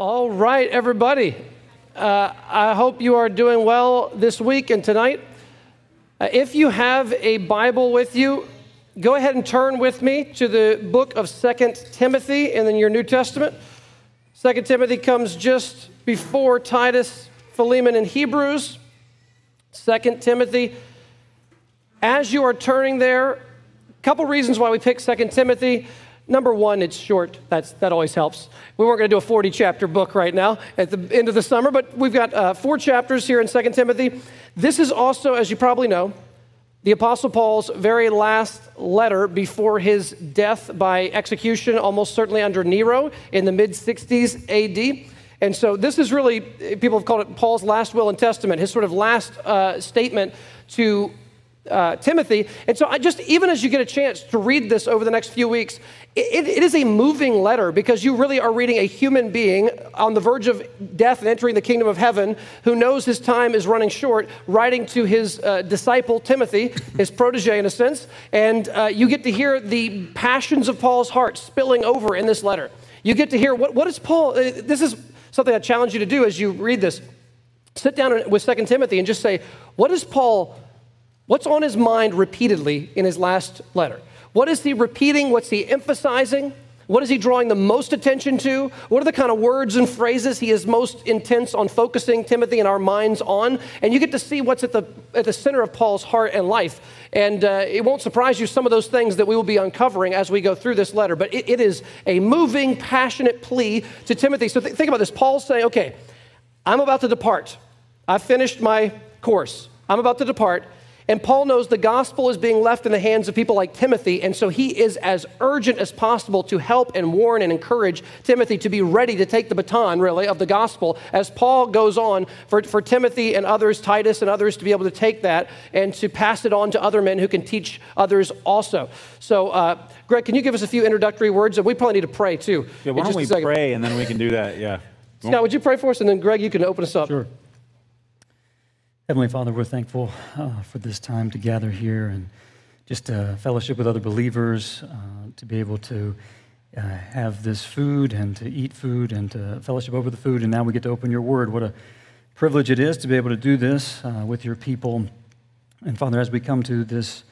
All right, everybody. Uh, I hope you are doing well this week and tonight. Uh, if you have a Bible with you, go ahead and turn with me to the book of Second Timothy and then your New Testament. Second Timothy comes just before Titus, Philemon, and Hebrews. Second Timothy. As you are turning there, a couple reasons why we picked Second Timothy. Number one, it's short. That's, that always helps. We weren't going to do a 40 chapter book right now at the end of the summer, but we've got uh, four chapters here in 2 Timothy. This is also, as you probably know, the Apostle Paul's very last letter before his death by execution, almost certainly under Nero in the mid 60s AD. And so this is really, people have called it Paul's last will and testament, his sort of last uh, statement to uh, Timothy. And so, I just, even as you get a chance to read this over the next few weeks, it, it is a moving letter because you really are reading a human being on the verge of death and entering the kingdom of heaven who knows his time is running short, writing to his uh, disciple Timothy, his protege in a sense. And uh, you get to hear the passions of Paul's heart spilling over in this letter. You get to hear what, what is Paul, uh, this is something I challenge you to do as you read this. Sit down with Second Timothy and just say, what is Paul What's on his mind repeatedly in his last letter? What is he repeating? What's he emphasizing? What is he drawing the most attention to? What are the kind of words and phrases he is most intense on focusing Timothy and our minds on? And you get to see what's at the, at the center of Paul's heart and life. And uh, it won't surprise you some of those things that we will be uncovering as we go through this letter. But it, it is a moving, passionate plea to Timothy. So th- think about this Paul's saying, okay, I'm about to depart. I've finished my course. I'm about to depart. And Paul knows the gospel is being left in the hands of people like Timothy, and so he is as urgent as possible to help and warn and encourage Timothy to be ready to take the baton, really, of the gospel as Paul goes on for, for Timothy and others, Titus and others, to be able to take that and to pass it on to other men who can teach others also. So, uh, Greg, can you give us a few introductory words? And we probably need to pray too. Yeah, why don't we pray and then we can do that? Yeah. Now, would you pray for us? And then, Greg, you can open us up. Sure. Heavenly Father, we're thankful uh, for this time to gather here and just uh, fellowship with other believers, uh, to be able to uh, have this food and to eat food and to fellowship over the food. And now we get to open your word. What a privilege it is to be able to do this uh, with your people. And Father, as we come to this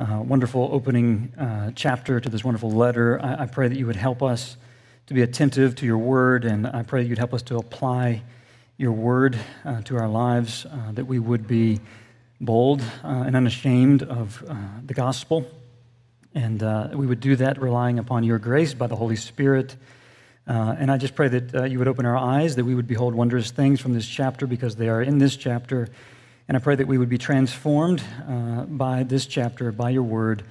uh, wonderful opening chapter, to this wonderful letter, I, I pray that you would help us to be attentive to your word, and I pray that you'd help us to apply your word uh, to our lives, uh, that we would be bold uh, and unashamed of uh, the gospel. And uh, we would do that relying upon your grace by the Holy Spirit. Uh, and I just pray that you would open our eyes, that we would behold wondrous things from this chapter because they are in this chapter. And I pray that we would be transformed by this chapter, by your word.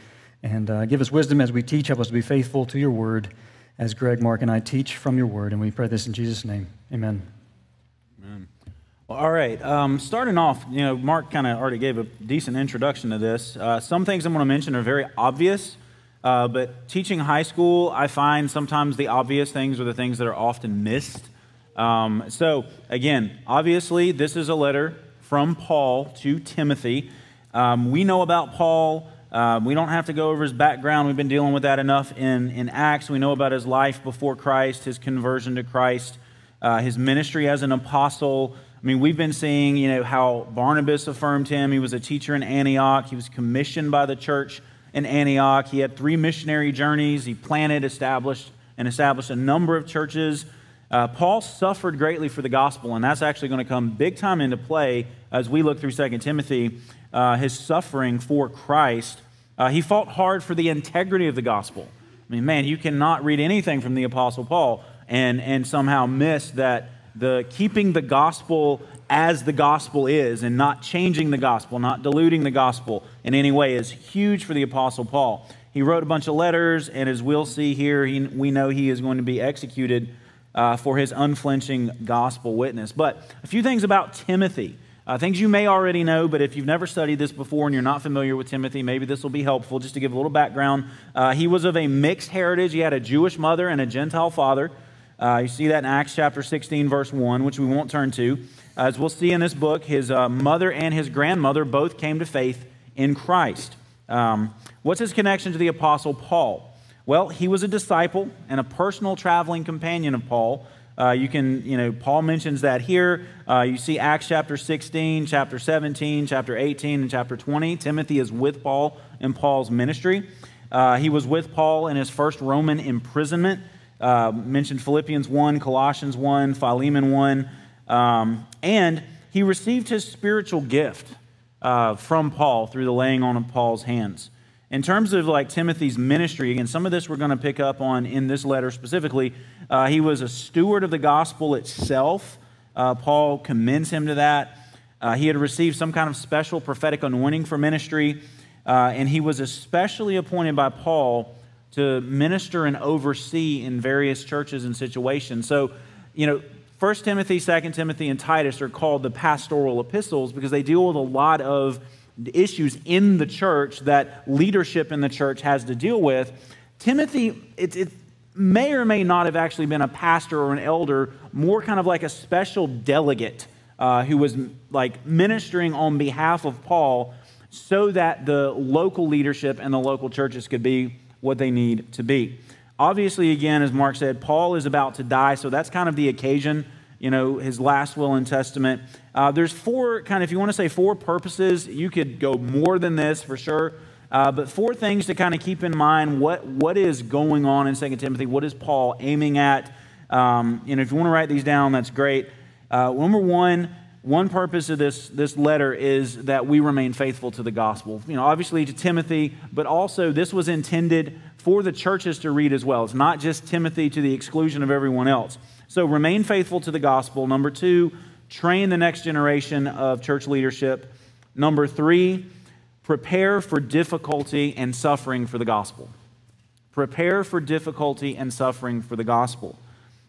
And give us wisdom as we teach. Help us to be faithful to your word as Greg, Mark, and I teach from your word. And we pray this in Jesus' name. Amen. All right. Um, starting off, you know, Mark kind of already gave a decent introduction to this. Uh, some things I'm going to mention are very obvious, uh, but teaching high school, I find sometimes the obvious things are the things that are often missed. Um, so, again, obviously, this is a letter from Paul to Timothy. Um, we know about Paul. Uh, we don't have to go over his background. We've been dealing with that enough in, in Acts. We know about his life before Christ, his conversion to Christ, uh, his ministry as an apostle. I mean, we've been seeing, you know, how Barnabas affirmed him. He was a teacher in Antioch. He was commissioned by the church in Antioch. He had three missionary journeys. He planted, established, and established a number of churches. Uh, Paul suffered greatly for the gospel, and that's actually going to come big time into play as we look through 2 Timothy, uh, his suffering for Christ. Uh, he fought hard for the integrity of the gospel. I mean, man, you cannot read anything from the Apostle Paul and, and somehow miss that the keeping the gospel as the gospel is and not changing the gospel, not diluting the gospel in any way is huge for the Apostle Paul. He wrote a bunch of letters, and as we'll see here, he, we know he is going to be executed uh, for his unflinching gospel witness. But a few things about Timothy. Uh, things you may already know, but if you've never studied this before and you're not familiar with Timothy, maybe this will be helpful just to give a little background. Uh, he was of a mixed heritage. He had a Jewish mother and a Gentile father. Uh, you see that in Acts chapter 16, verse 1, which we won't turn to. As we'll see in this book, his uh, mother and his grandmother both came to faith in Christ. Um, what's his connection to the Apostle Paul? Well, he was a disciple and a personal traveling companion of Paul. Uh, you can, you know, Paul mentions that here. Uh, you see Acts chapter 16, chapter 17, chapter 18, and chapter 20. Timothy is with Paul in Paul's ministry. Uh, he was with Paul in his first Roman imprisonment. Uh, mentioned Philippians 1, Colossians 1, Philemon 1. Um, and he received his spiritual gift uh, from Paul through the laying on of Paul's hands. In terms of like Timothy's ministry, again, some of this we're going to pick up on in this letter specifically. Uh, he was a steward of the gospel itself. Uh, Paul commends him to that. Uh, he had received some kind of special prophetic anointing for ministry, uh, and he was especially appointed by Paul to minister and oversee in various churches and situations. So, you know, 1 Timothy, 2 Timothy, and Titus are called the pastoral epistles because they deal with a lot of issues in the church that leadership in the church has to deal with. Timothy, it, it may or may not have actually been a pastor or an elder, more kind of like a special delegate uh, who was like ministering on behalf of Paul so that the local leadership and the local churches could be what they need to be. Obviously, again, as Mark said, Paul is about to die, so that's kind of the occasion you know, his last will and testament. Uh, there's four, kind of, if you want to say four purposes, you could go more than this for sure. Uh, but four things to kind of keep in mind what, what is going on in 2 Timothy, what is Paul aiming at. Um, you know, if you want to write these down, that's great. Uh, number one, one purpose of this, this letter is that we remain faithful to the gospel. You know, obviously to Timothy, but also this was intended for the churches to read as well. It's not just Timothy to the exclusion of everyone else. So remain faithful to the gospel. Number two, train the next generation of church leadership. Number three, prepare for difficulty and suffering for the gospel. Prepare for difficulty and suffering for the gospel.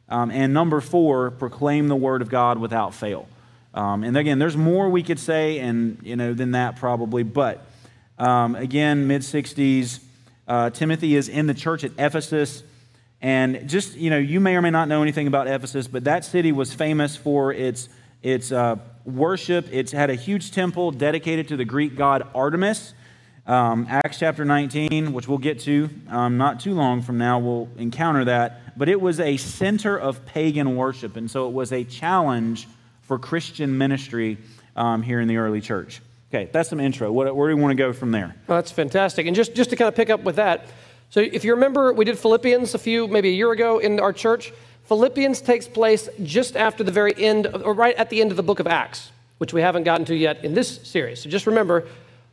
Um, and number four, proclaim the word of God without fail. Um, and again, there's more we could say, and you know, than that probably. But um, again, mid 60s, uh, Timothy is in the church at Ephesus. And just, you know, you may or may not know anything about Ephesus, but that city was famous for its, its uh, worship. It's had a huge temple dedicated to the Greek god Artemis. Um, Acts chapter 19, which we'll get to um, not too long from now, we'll encounter that. But it was a center of pagan worship, and so it was a challenge for Christian ministry um, here in the early church. Okay, that's some intro. What, where do we want to go from there? Well, that's fantastic. And just, just to kind of pick up with that, so if you remember, we did Philippians a few, maybe a year ago in our church. Philippians takes place just after the very end, or right at the end of the book of Acts, which we haven't gotten to yet in this series. So just remember,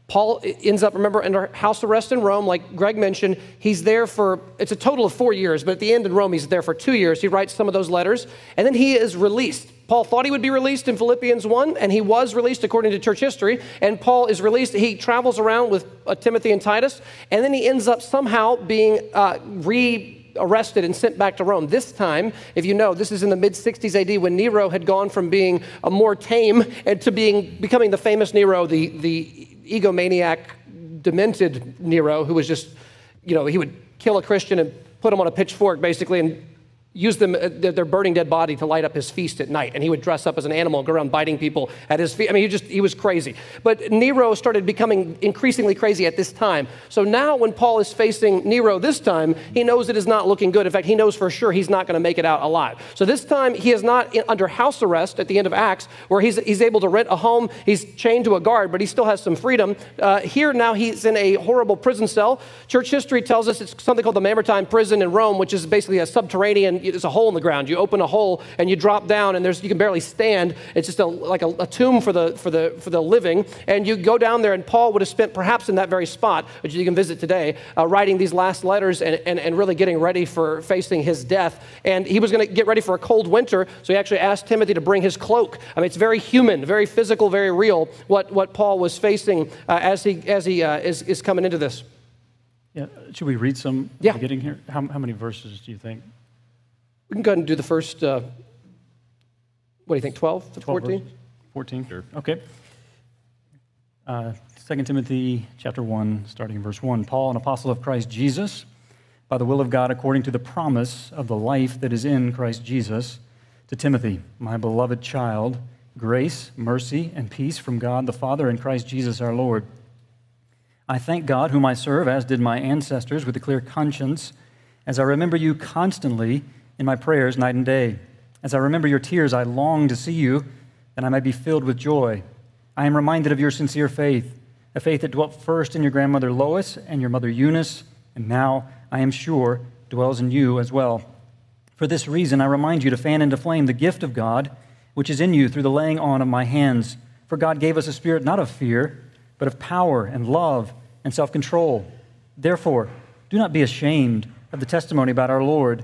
Paul ends up, remember, under house arrest in Rome, like Greg mentioned. He's there for, it's a total of four years, but at the end in Rome, he's there for two years. He writes some of those letters, and then he is released. Paul thought he would be released in Philippians 1, and he was released according to church history. And Paul is released. He travels around with uh, Timothy and Titus, and then he ends up somehow being uh, re arrested and sent back to Rome. This time, if you know, this is in the mid 60s AD when Nero had gone from being a more tame and to being becoming the famous Nero, the, the egomaniac, demented Nero, who was just, you know, he would kill a Christian and put him on a pitchfork basically and use them, uh, their burning dead body to light up his feast at night. And he would dress up as an animal and go around biting people at his feet. I mean, he just, he was crazy. But Nero started becoming increasingly crazy at this time. So now when Paul is facing Nero this time, he knows it is not looking good. In fact, he knows for sure he's not going to make it out alive. So this time he is not under house arrest at the end of Acts where he's, he's able to rent a home. He's chained to a guard, but he still has some freedom. Uh, here now he's in a horrible prison cell. Church history tells us it's something called the Mamertine prison in Rome, which is basically a subterranean there's a hole in the ground. You open a hole and you drop down, and there's you can barely stand. It's just a, like a, a tomb for the for the for the living. And you go down there, and Paul would have spent perhaps in that very spot, which you can visit today, uh, writing these last letters and, and, and really getting ready for facing his death. And he was going to get ready for a cold winter, so he actually asked Timothy to bring his cloak. I mean, it's very human, very physical, very real. What what Paul was facing uh, as he as he uh, is is coming into this. Yeah, should we read some yeah. beginning here? How, how many verses do you think? We can go ahead and do the first, uh, what do you think, 12 to 14? Verses? 14, sure. Okay. Uh, 2 Timothy chapter 1, starting in verse 1. Paul, an apostle of Christ Jesus, by the will of God, according to the promise of the life that is in Christ Jesus, to Timothy, my beloved child, grace, mercy, and peace from God the Father and Christ Jesus our Lord. I thank God, whom I serve, as did my ancestors, with a clear conscience, as I remember you constantly in my prayers night and day. As I remember your tears, I long to see you, that I may be filled with joy. I am reminded of your sincere faith, a faith that dwelt first in your grandmother Lois and your mother Eunice, and now, I am sure, dwells in you as well. For this reason, I remind you to fan into flame the gift of God, which is in you through the laying on of my hands. For God gave us a spirit not of fear, but of power and love and self control. Therefore, do not be ashamed of the testimony about our Lord,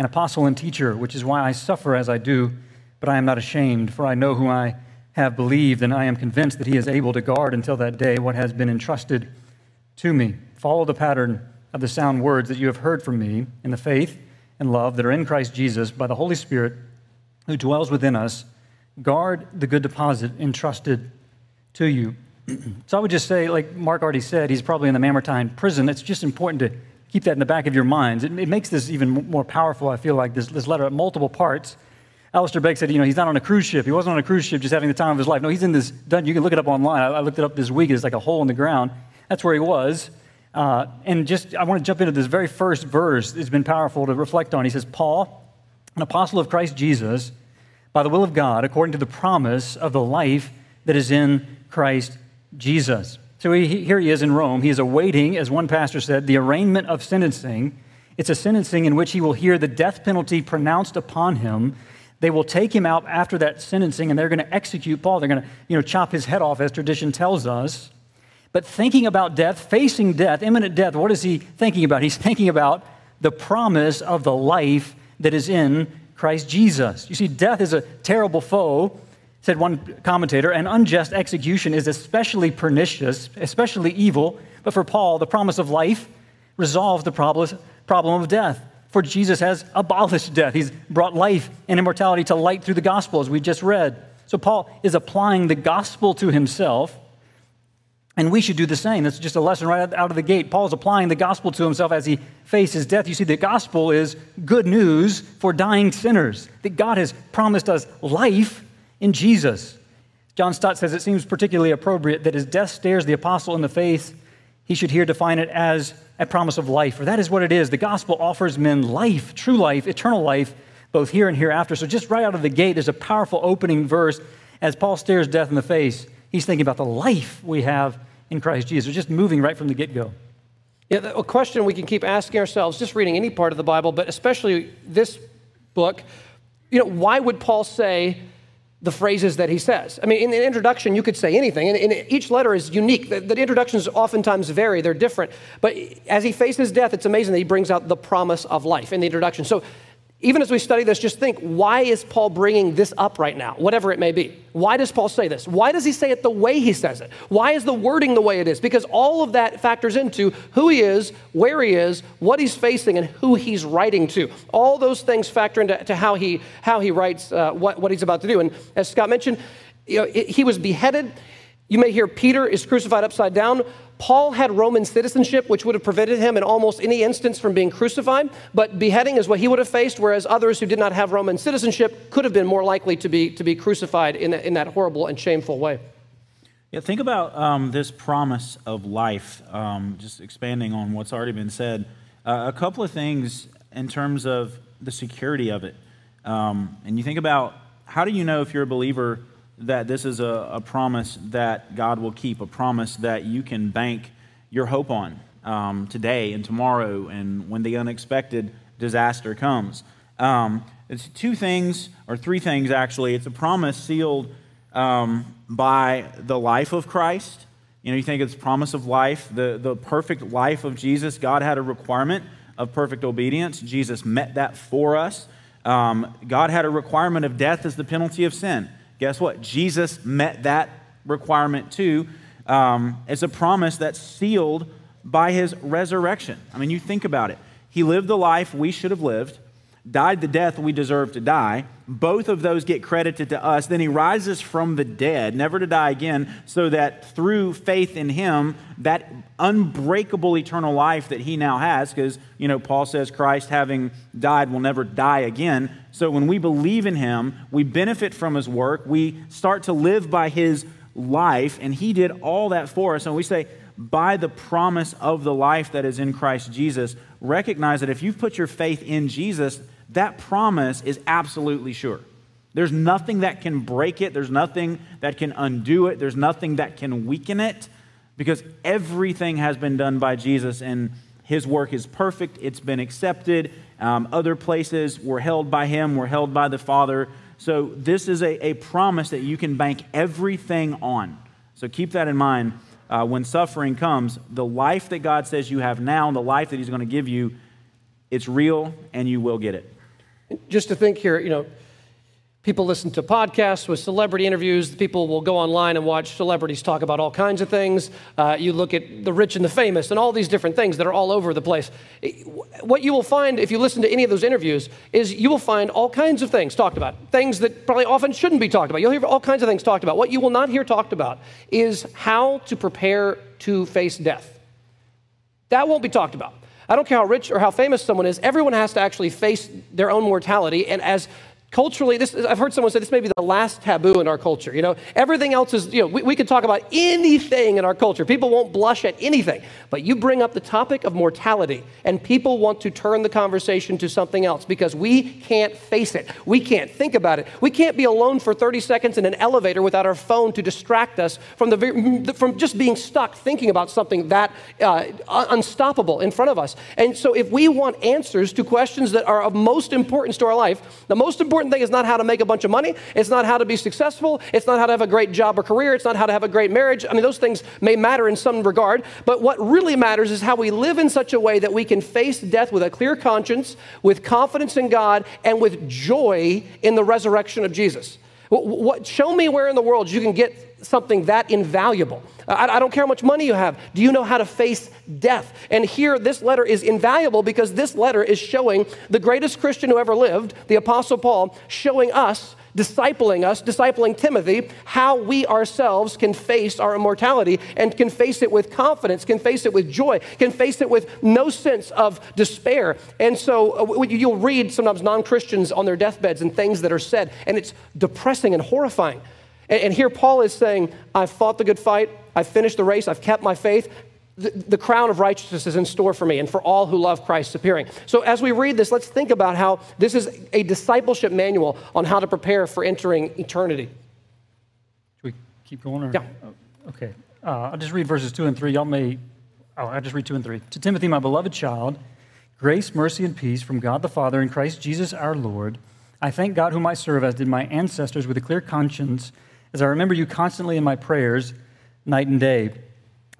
an apostle and teacher, which is why I suffer as I do, but I am not ashamed, for I know who I have believed, and I am convinced that he is able to guard until that day what has been entrusted to me. Follow the pattern of the sound words that you have heard from me in the faith and love that are in Christ Jesus by the Holy Spirit who dwells within us. Guard the good deposit entrusted to you. so I would just say, like Mark already said, he's probably in the Mamertine prison. It's just important to keep that in the back of your minds. It, it makes this even more powerful, I feel like, this, this letter, at multiple parts. Alistair Begg said, you know, he's not on a cruise ship. He wasn't on a cruise ship just having the time of his life. No, he's in this dungeon. You can look it up online. I, I looked it up this week. It's like a hole in the ground. That's where he was. Uh, and just, I want to jump into this very first verse. It's been powerful to reflect on. He says, Paul, an apostle of Christ Jesus, by the will of God, according to the promise of the life that is in Christ Jesus. So he, here he is in Rome. He is awaiting, as one pastor said, the arraignment of sentencing. It's a sentencing in which he will hear the death penalty pronounced upon him they will take him out after that sentencing and they're going to execute Paul. They're going to, you know, chop his head off, as tradition tells us. But thinking about death, facing death, imminent death, what is he thinking about? He's thinking about the promise of the life that is in Christ Jesus. You see, death is a terrible foe, said one commentator, an unjust execution is especially pernicious, especially evil. But for Paul, the promise of life resolves the problem of death. For Jesus has abolished death. He's brought life and immortality to light through the gospel, as we just read. So Paul is applying the gospel to himself, and we should do the same. That's just a lesson right out of the gate. Paul is applying the gospel to himself as he faces death. You see, the gospel is good news for dying sinners, that God has promised us life in Jesus. John Stott says it seems particularly appropriate that as death stares the apostle in the face, he should here define it as a promise of life, for that is what it is. The gospel offers men life, true life, eternal life, both here and hereafter. So, just right out of the gate, there's a powerful opening verse. As Paul stares death in the face, he's thinking about the life we have in Christ Jesus, just moving right from the get go. Yeah, a question we can keep asking ourselves, just reading any part of the Bible, but especially this book, you know, why would Paul say, the phrases that he says. I mean, in the introduction, you could say anything, and, each letter is unique. The, the, introductions oftentimes vary, they're different. But as he faces death, it's amazing that he brings out the promise of life in the introduction. So even as we study this, just think why is Paul bringing this up right now, whatever it may be? Why does Paul say this? Why does he say it the way he says it? Why is the wording the way it is? Because all of that factors into who he is, where he is, what he's facing, and who he's writing to. All those things factor into how, he, how he writes uh, what, what he's about to do. And as Scott mentioned, you know, he was beheaded. You may hear Peter is crucified upside down. Paul had Roman citizenship, which would have prevented him in almost any instance from being crucified, but beheading is what he would have faced, whereas others who did not have Roman citizenship could have been more likely to be, to be crucified in that, in that horrible and shameful way. Yeah, think about um, this promise of life, um, just expanding on what's already been said. Uh, a couple of things in terms of the security of it. Um, and you think about how do you know if you're a believer that this is a, a, promise that God will keep, a promise that you can bank your hope on um, today and tomorrow and when the unexpected disaster comes. Um, it's two things, or three things actually. It's a promise sealed um, by the life of Christ. You know, you think it's promise of life, the, the perfect life of Jesus. God had a requirement of perfect obedience. Jesus met that for us. Um, God had a requirement of death as the penalty of sin. Guess what? Jesus met that requirement too. Um, it's a promise that's sealed by his resurrection. I mean, you think about it. He lived the life we should have lived. Died the death we deserve to die. Both of those get credited to us. Then he rises from the dead, never to die again, so that through faith in him, that unbreakable eternal life that he now has, because, you know, Paul says Christ, having died, will never die again. So when we believe in him, we benefit from his work, we start to live by his life, and he did all that for us. And we say, by the promise of the life that is in Christ Jesus, recognize that if you've put your faith in Jesus, that promise is absolutely sure. There's nothing that can break it, there's nothing that can undo it, there's nothing that can weaken it, because everything has been done by Jesus and his work is perfect, it's been accepted. Um, other places were held by him, were held by the Father. So, this is a, a promise that you can bank everything on. So, keep that in mind uh, when suffering comes, the life that God says you have now, and the life that He's going to give you, it's real and you will get it. Just to think here, you know, People listen to podcasts with celebrity interviews. People will go online and watch celebrities talk about all kinds of things. Uh, you look at the rich and the famous and all these different things that are all over the place. What you will find if you listen to any of those interviews is you will find all kinds of things talked about, things that probably often shouldn't be talked about. You'll hear all kinds of things talked about. What you will not hear talked about is how to prepare to face death. That won't be talked about. I don't care how rich or how famous someone is, everyone has to actually face their own mortality. And as Culturally, this, I've heard someone say this may be the last taboo in our culture. You know, everything else is, you know, we, we could talk about anything in our culture. People won't blush at anything. But you bring up the topic of mortality, and people want to turn the conversation to something else because we can't face it. We can't think about it. We can't be alone for 30 seconds in an elevator without our phone to distract us from, the, from just being stuck thinking about something that uh, unstoppable in front of us. And so, if we want answers to questions that are of most importance to our life, the most important important thing is not how to make a bunch of money. It's not how to be successful. It's not how to have a great job or career. It's not how to have a great marriage. I mean, those things may matter in some regard, but what really matters is how we live in such a way that we can face death with a clear conscience, with confidence in God, and with joy in the resurrection of Jesus. What, what, show me where in the world you can get something that invaluable. I, I, don't care how much money you have. Do you know how to face death? And here, this letter is invaluable because this letter is showing the greatest Christian who ever lived, the Apostle Paul, showing us discipling us, discipling Timothy, how we ourselves can face our immortality and can face it with confidence, can face it with joy, can face it with no sense of despair. And so uh, you'll read sometimes non Christians on their deathbeds and things that are said, and it's depressing and horrifying. And, here Paul is saying, I've fought the good fight, I've finished the race, I've kept my faith. The, the, crown of righteousness is in store for me and for all who love Christ's appearing. So, as we read this, let's think about how this is a discipleship manual on how to prepare for entering eternity. Should we keep going? Or? Yeah. Okay. Uh, I'll just read verses 2 and 3. Y'all may, oh, I'll just read 2 and 3. To Timothy, my beloved child, grace, mercy, and peace from God the Father and Christ Jesus our Lord. I thank God whom I serve, as did my ancestors, with a clear conscience as I remember you constantly in my prayers, night and day.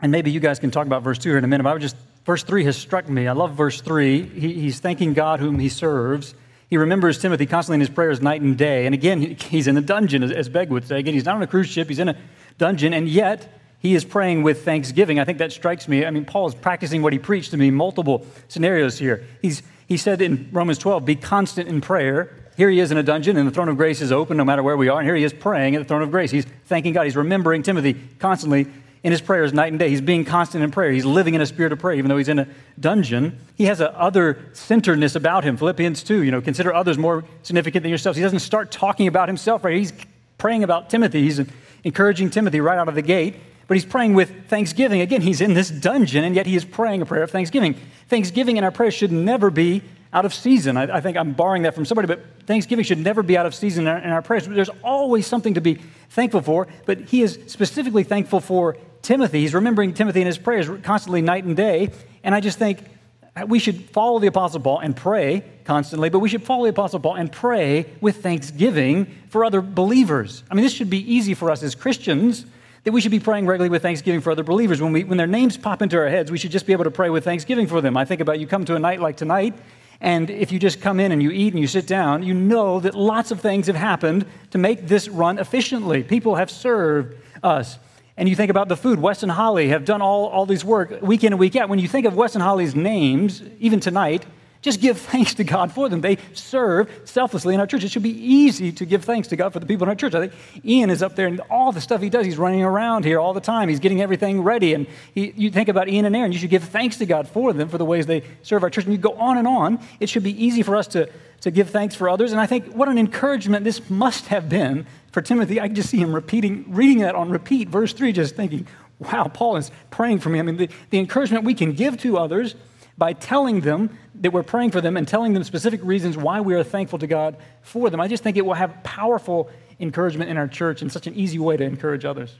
And maybe you guys can talk about verse 2 here in a minute, but I would just, verse 3 has struck me. I love verse 3. He, he's thanking God whom he serves. He remembers Timothy constantly in his prayers night and day. And again, he's in a dungeon, as, as Begg would say. Again, he's not on a cruise ship, he's in a dungeon, and yet he is praying with thanksgiving. I think that strikes me. I mean, Paul is practicing what he preached to me, multiple scenarios here. He's, he said in Romans 12, be constant in prayer. Here he is in a dungeon, and the throne of grace is open no matter where we are. And here he is praying at the throne of grace. He's thanking God. He's remembering Timothy constantly in his prayers night and day. He's being constant in prayer. He's living in a spirit of prayer, even though he's in a dungeon. He has a other centeredness about him. Philippians 2, you know, consider others more significant than yourselves. He doesn't start talking about himself, right? He's praying about Timothy. He's encouraging Timothy right out of the gate, but he's praying with thanksgiving. Again, he's in this dungeon, and yet he is praying a prayer of thanksgiving. Thanksgiving in our prayers should never be out of season. I, I, think I'm borrowing that from somebody, but Thanksgiving should never be out of season in our, in our prayers. There's always something to be thankful for, but he is specifically thankful for Timothy. He's remembering Timothy in his prayers constantly, night and day. And I just think we should follow the Apostle Paul and pray constantly, but we should follow the Apostle Paul and pray with thanksgiving for other believers. I mean, this should be easy for us as Christians that we should be praying regularly with thanksgiving for other believers. When, we, when their names pop into our heads, we should just be able to pray with thanksgiving for them. I think about you come to a night like tonight, and if you just come in and you eat and you sit down, you know that lots of things have happened to make this run efficiently. People have served us. And you think about the food. Wes and Holly have done all, all these work week in and week out. When you think of Wes and Holly's names, even tonight, Just give thanks to God for them. They serve selflessly in our church. It should be easy to give thanks to God for the people in our church. I think Ian is up there and all the stuff he does, he's running around here all the time. He's getting everything ready. And he, you think about Ian and Aaron, you should give thanks to God for them, for the ways they serve our church. And you go on and on. It should be easy for us to, to give thanks for others. And I think what an encouragement this must have been for Timothy. I can just see him repeating, reading that on repeat, verse 3, just thinking, wow, Paul is praying for me. I mean, the, the encouragement we can give to others by telling them that we're praying for them and telling them specific reasons why we are thankful to God for them. I just think it will have powerful encouragement in our church and such an easy way to encourage others.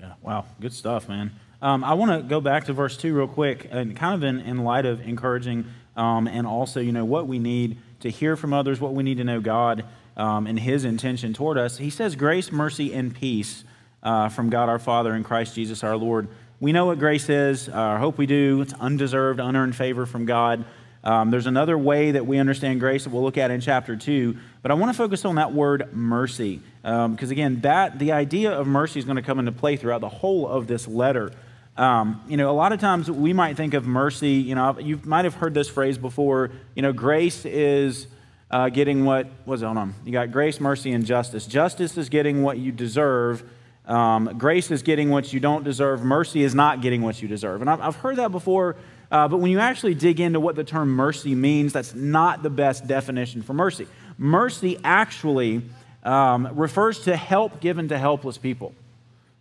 Yeah, wow, good stuff, man. Um, I want to go back to verse 2 real quick, and kind of in, in light of encouraging um, and also, you know, what we need to hear from others, what we need to know God um, and His intention toward us. He says, Grace, mercy, and peace uh, from God our Father and Christ Jesus our Lord. We know what grace is. Uh, I hope we do. It's undeserved, unearned favor from God. Um, there's another way that we understand grace that we'll look at in chapter 2, but I want to focus on that word mercy. Because um, again, that the idea of mercy is going to come into play throughout the whole of this letter. Um, you know, a lot of times we might think of mercy, you know, you might have heard this phrase before, you know, grace is uh, getting what, was going them. You got grace, mercy, and justice. Justice is getting what you deserve um, grace is getting what you don't deserve. Mercy is not getting what you deserve. And I've, heard that before, uh, but when you actually dig into what the term mercy means, that's not the best definition for mercy. Mercy actually um, refers to help given to helpless people.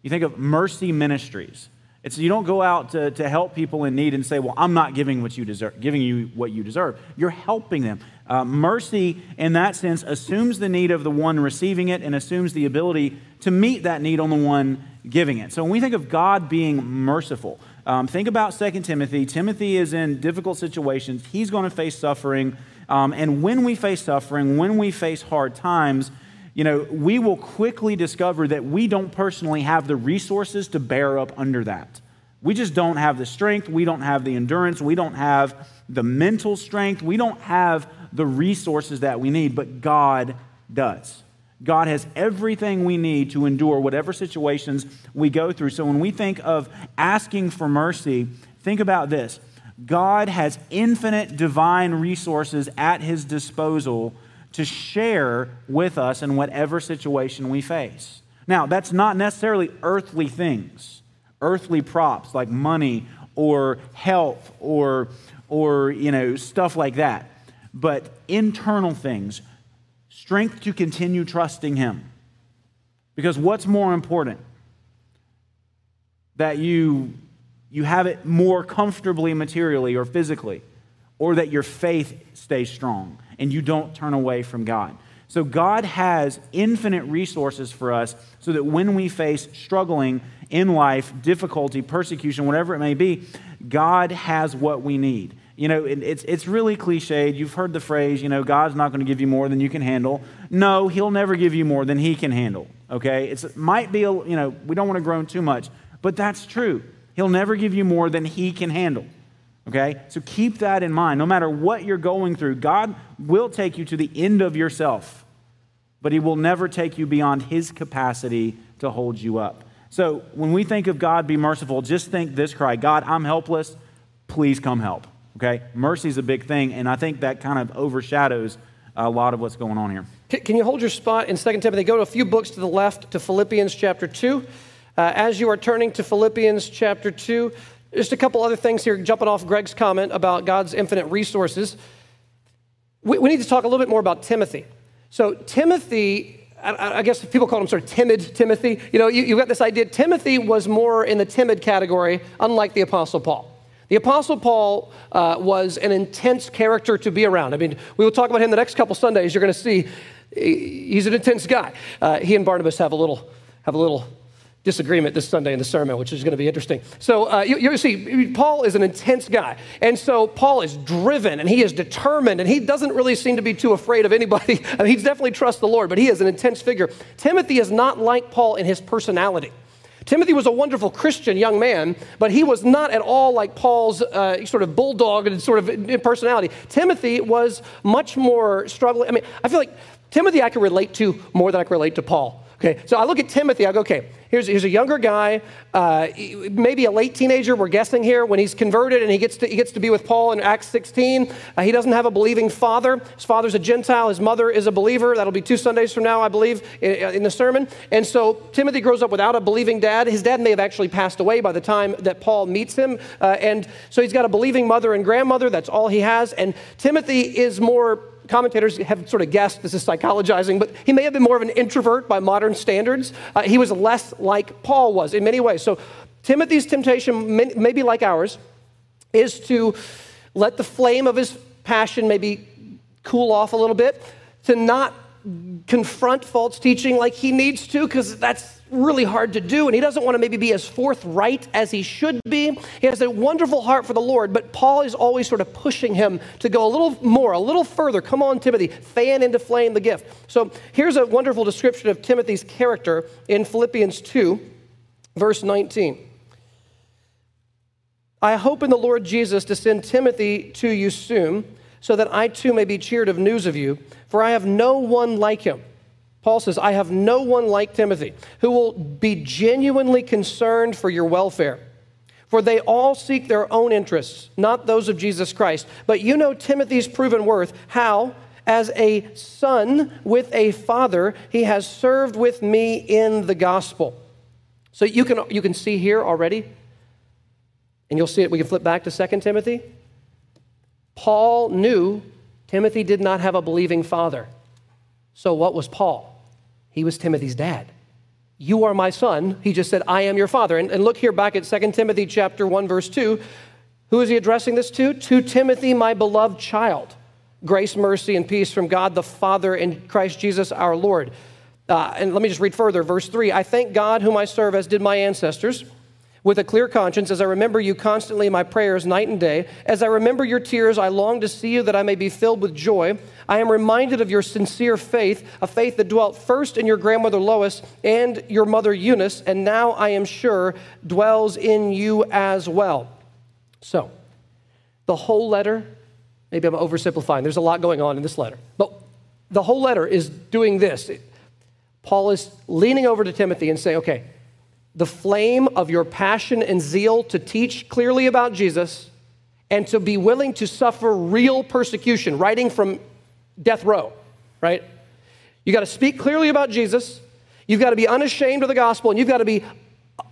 You think of mercy ministries. It's you don't go out to, to help people in need and say, "Well, I'm not giving what you deserve, giving you what you deserve." You're helping them. Uh, mercy, in that sense, assumes the need of the one receiving it and assumes the ability to meet that need on the one giving it. So when we think of God being merciful, um, think about 2 Timothy. Timothy is in difficult situations. He's going to face suffering. Um, and when we face suffering, when we face hard times, you know, we will quickly discover that we don't personally have the resources to bear up under that. We just don't have the strength. We don't have the endurance. We don't have the mental strength. We don't have the resources that we need, but God does. God has everything we need to endure whatever situations we go through. So when we think of asking for mercy, think about this God has infinite divine resources at his disposal to share with us in whatever situation we face. Now, that's not necessarily earthly things, earthly props like money or health or, or you know, stuff like that but internal things, strength to continue trusting Him. Because what's more important? That you, you have it more comfortably materially or physically, or that your faith stays strong and you don't turn away from God. So, God has infinite resources for us so that when we face struggling in life, difficulty, persecution, whatever it may be, God has what we need you know, it, it's, it's really cliched. You've heard the phrase, you know, God's not going to give you more than you can handle. No, He'll never give you more than He can handle, okay? It's, it might be, a, you know, we don't want to groan too much, but that's true. He'll never give you more than He can handle, okay? So keep that in mind. No matter what you're going through, God will take you to the end of yourself, but He will never take you beyond His capacity to hold you up. So when we think of God be merciful, just think this cry God, I'm helpless. Please come help. Okay? Mercy is a big thing, and I think that kind of overshadows a lot of what's going on here. Can you hold your spot in 2 Timothy? Go to a few books to the left to Philippians chapter 2. Uh, as you are turning to Philippians chapter 2, just a couple other things here, jumping off Greg's comment about God's infinite resources. We, we need to talk a little bit more about Timothy. So, Timothy, I, guess people call him sort of timid Timothy. You know, you, you've got this idea. Timothy was more in the timid category, unlike the Apostle Paul. The Apostle Paul uh, was an intense character to be around. I mean, we will talk about him the next couple Sundays. You're going to see he's an intense guy. Uh, he and Barnabas have a little have a little disagreement this Sunday in the sermon, which is going to be interesting. So uh, you, you, see, Paul is an intense guy. And so Paul is driven and he is determined and he doesn't really seem to be too afraid of anybody. I mean, he definitely trusts the Lord, but he is an intense figure. Timothy is not like Paul in his personality. Timothy was a wonderful Christian young man, but he was not at all like Paul's uh, sort of bulldog and sort of personality. Timothy was much more struggling. I mean, I feel like Timothy I can relate to more than I can relate to Paul. Okay, so I look at Timothy, I go, okay, Here's, here's a younger guy, uh, maybe a late teenager, we're guessing here, when he's converted and he gets to, he gets to be with Paul in Acts 16. Uh, he doesn't have a believing father. His father's a Gentile, his mother is a believer. That'll be two Sundays from now, I believe, in, in the sermon. And so Timothy grows up without a believing dad. His dad may have actually passed away by the time that Paul meets him. Uh, and so he's got a believing mother and grandmother. That's all he has. And Timothy is more commentators have sort of guessed this is psychologizing, but he may have been more of an introvert by modern standards. Uh, he was less like Paul was in many ways. So Timothy's temptation, maybe like ours, is to let the flame of his passion maybe cool off a little bit, to not confront false teaching like he needs to, because that's really hard to do, and he doesn't want to maybe be as forthright as he should be. He has a wonderful heart for the Lord, but Paul is always sort of pushing him to go a little more, a little further. Come on, Timothy, fan into flame the gift. So here's a wonderful description of Timothy's character in Philippians 2, verse 19. I hope in the Lord Jesus to send Timothy to you soon, so that I too may be cheered of news of you, for I have no one like him Paul says, I have no one like Timothy who will be genuinely concerned for your welfare. For they all seek their own interests, not those of Jesus Christ. But you know Timothy's proven worth, how, as a son with a father, he has served with me in the gospel. So you can, you can see here already, and you'll see it, we can flip back to 2 Timothy. Paul knew Timothy did not have a believing father. So what was Paul? He was Timothy's dad. You are my son. He just said, I am your father. And, and look here back at 2 Timothy chapter 1, verse 2. Who is he addressing this to? To Timothy, my beloved child. Grace, mercy, and peace from God the Father and Christ Jesus our Lord. Uh, and let me just read further. Verse 3 I thank God, whom I serve, as did my ancestors with a clear conscience, as I remember you constantly in my prayers night and day, as I remember your tears, I long to see you that I may be filled with joy. I am reminded of your sincere faith, a faith that dwelt first in your grandmother Lois and your mother Eunice, and now I am sure dwells in you as well. So, the whole letter, maybe I'm oversimplifying, there's a lot going on in this letter, but the whole letter is doing this. Paul is leaning over to Timothy and saying, okay, the flame of your passion and zeal to teach clearly about Jesus and to be willing to suffer real persecution, writing from death row, right? You got to speak clearly about Jesus. You've got to be unashamed of the gospel, and you've got to be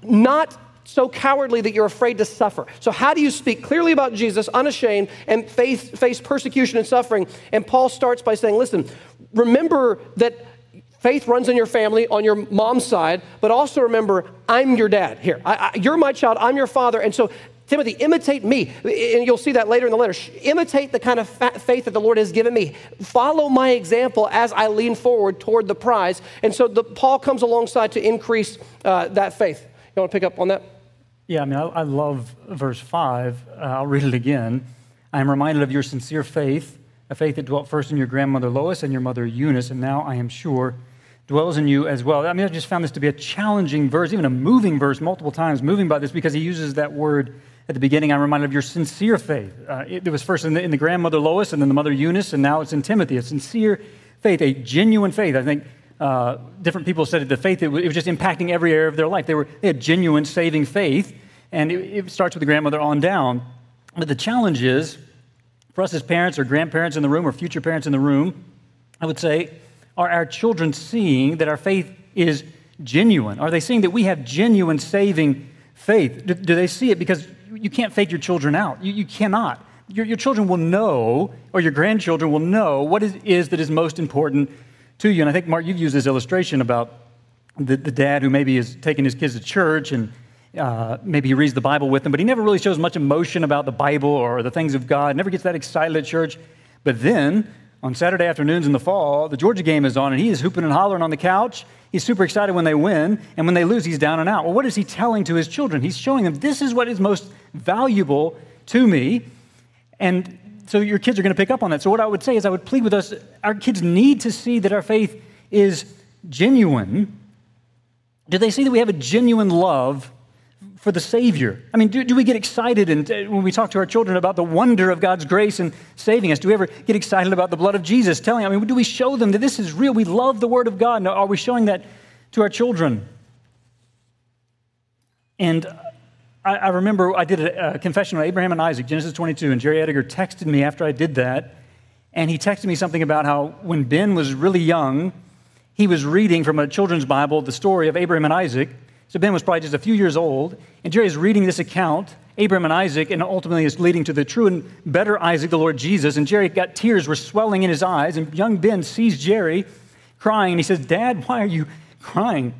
not so cowardly that you're afraid to suffer. So, how do you speak clearly about Jesus, unashamed, and face, face persecution and suffering? And Paul starts by saying, Listen, remember that Faith runs in your family on your mom's side, but also remember, I'm your dad here. I, I, you're my child, I'm your father. And so, Timothy, imitate me. And you'll see that later in the letter. Imitate the kind of faith that the Lord has given me. Follow my example as I lean forward toward the prize. And so, the, Paul comes alongside to increase uh, that faith. You want to pick up on that? Yeah, I mean, I, I love verse 5. Uh, I'll read it again. I am reminded of your sincere faith, a faith that dwelt first in your grandmother Lois and your mother Eunice, and now I am sure dwells in you as well. I mean, I just found this to be a challenging verse, even a moving verse multiple times, moving by this because he uses that word at the beginning. I'm reminded of your sincere faith. Uh, it, it, was first in the, in the, grandmother Lois and then the mother Eunice, and now it's in Timothy. A sincere faith, a genuine faith. I think uh, different people said it the faith, it was, it was, just impacting every area of their life. They, were, they had genuine saving faith, and it, it starts with the grandmother on down. But the challenge is, for us as parents or grandparents in the room or future parents in the room, I would say, are our children seeing that our faith is genuine? Are they seeing that we have genuine saving faith? Do, do they see it? Because you can't fake your children out. You, you cannot. Your, your children will know, or your grandchildren will know, what is, is that is most important to you. And I think, Mark, you've used this illustration about the, the dad who maybe is taking his kids to church and uh, maybe he reads the Bible with them, but he never really shows much emotion about the Bible or the things of God, never gets that excited at church. But then on Saturday afternoons in the fall, the Georgia game is on, and he is hooping and hollering on the couch. He's super excited when they win, and when they lose, he's down and out. Well, what is he telling to his children? He's showing them this is what is most valuable to me. And so your kids are going to pick up on that. So, what I would say is, I would plead with us our kids need to see that our faith is genuine. Do they see that we have a genuine love for the Savior? I mean, do, do we get excited and, uh, when we talk to our children about the wonder of God's grace and saving us? Do we ever get excited about the blood of Jesus telling? I mean, do we show them that this is real? We love the Word of God. Now, are we showing that to our children? And I, I remember I did a, a, confession on Abraham and Isaac, Genesis 22, and Jerry Ediger texted me after I did that. And he texted me something about how when Ben was really young, he was reading from a children's Bible the story of Abraham and Isaac. So Ben was probably just a few years old. And Jerry is reading this account, Abraham and Isaac, and ultimately is leading to the true and better Isaac, the Lord Jesus. And Jerry got tears were swelling in his eyes. And young Ben sees Jerry crying, and he says, Dad, why are you crying?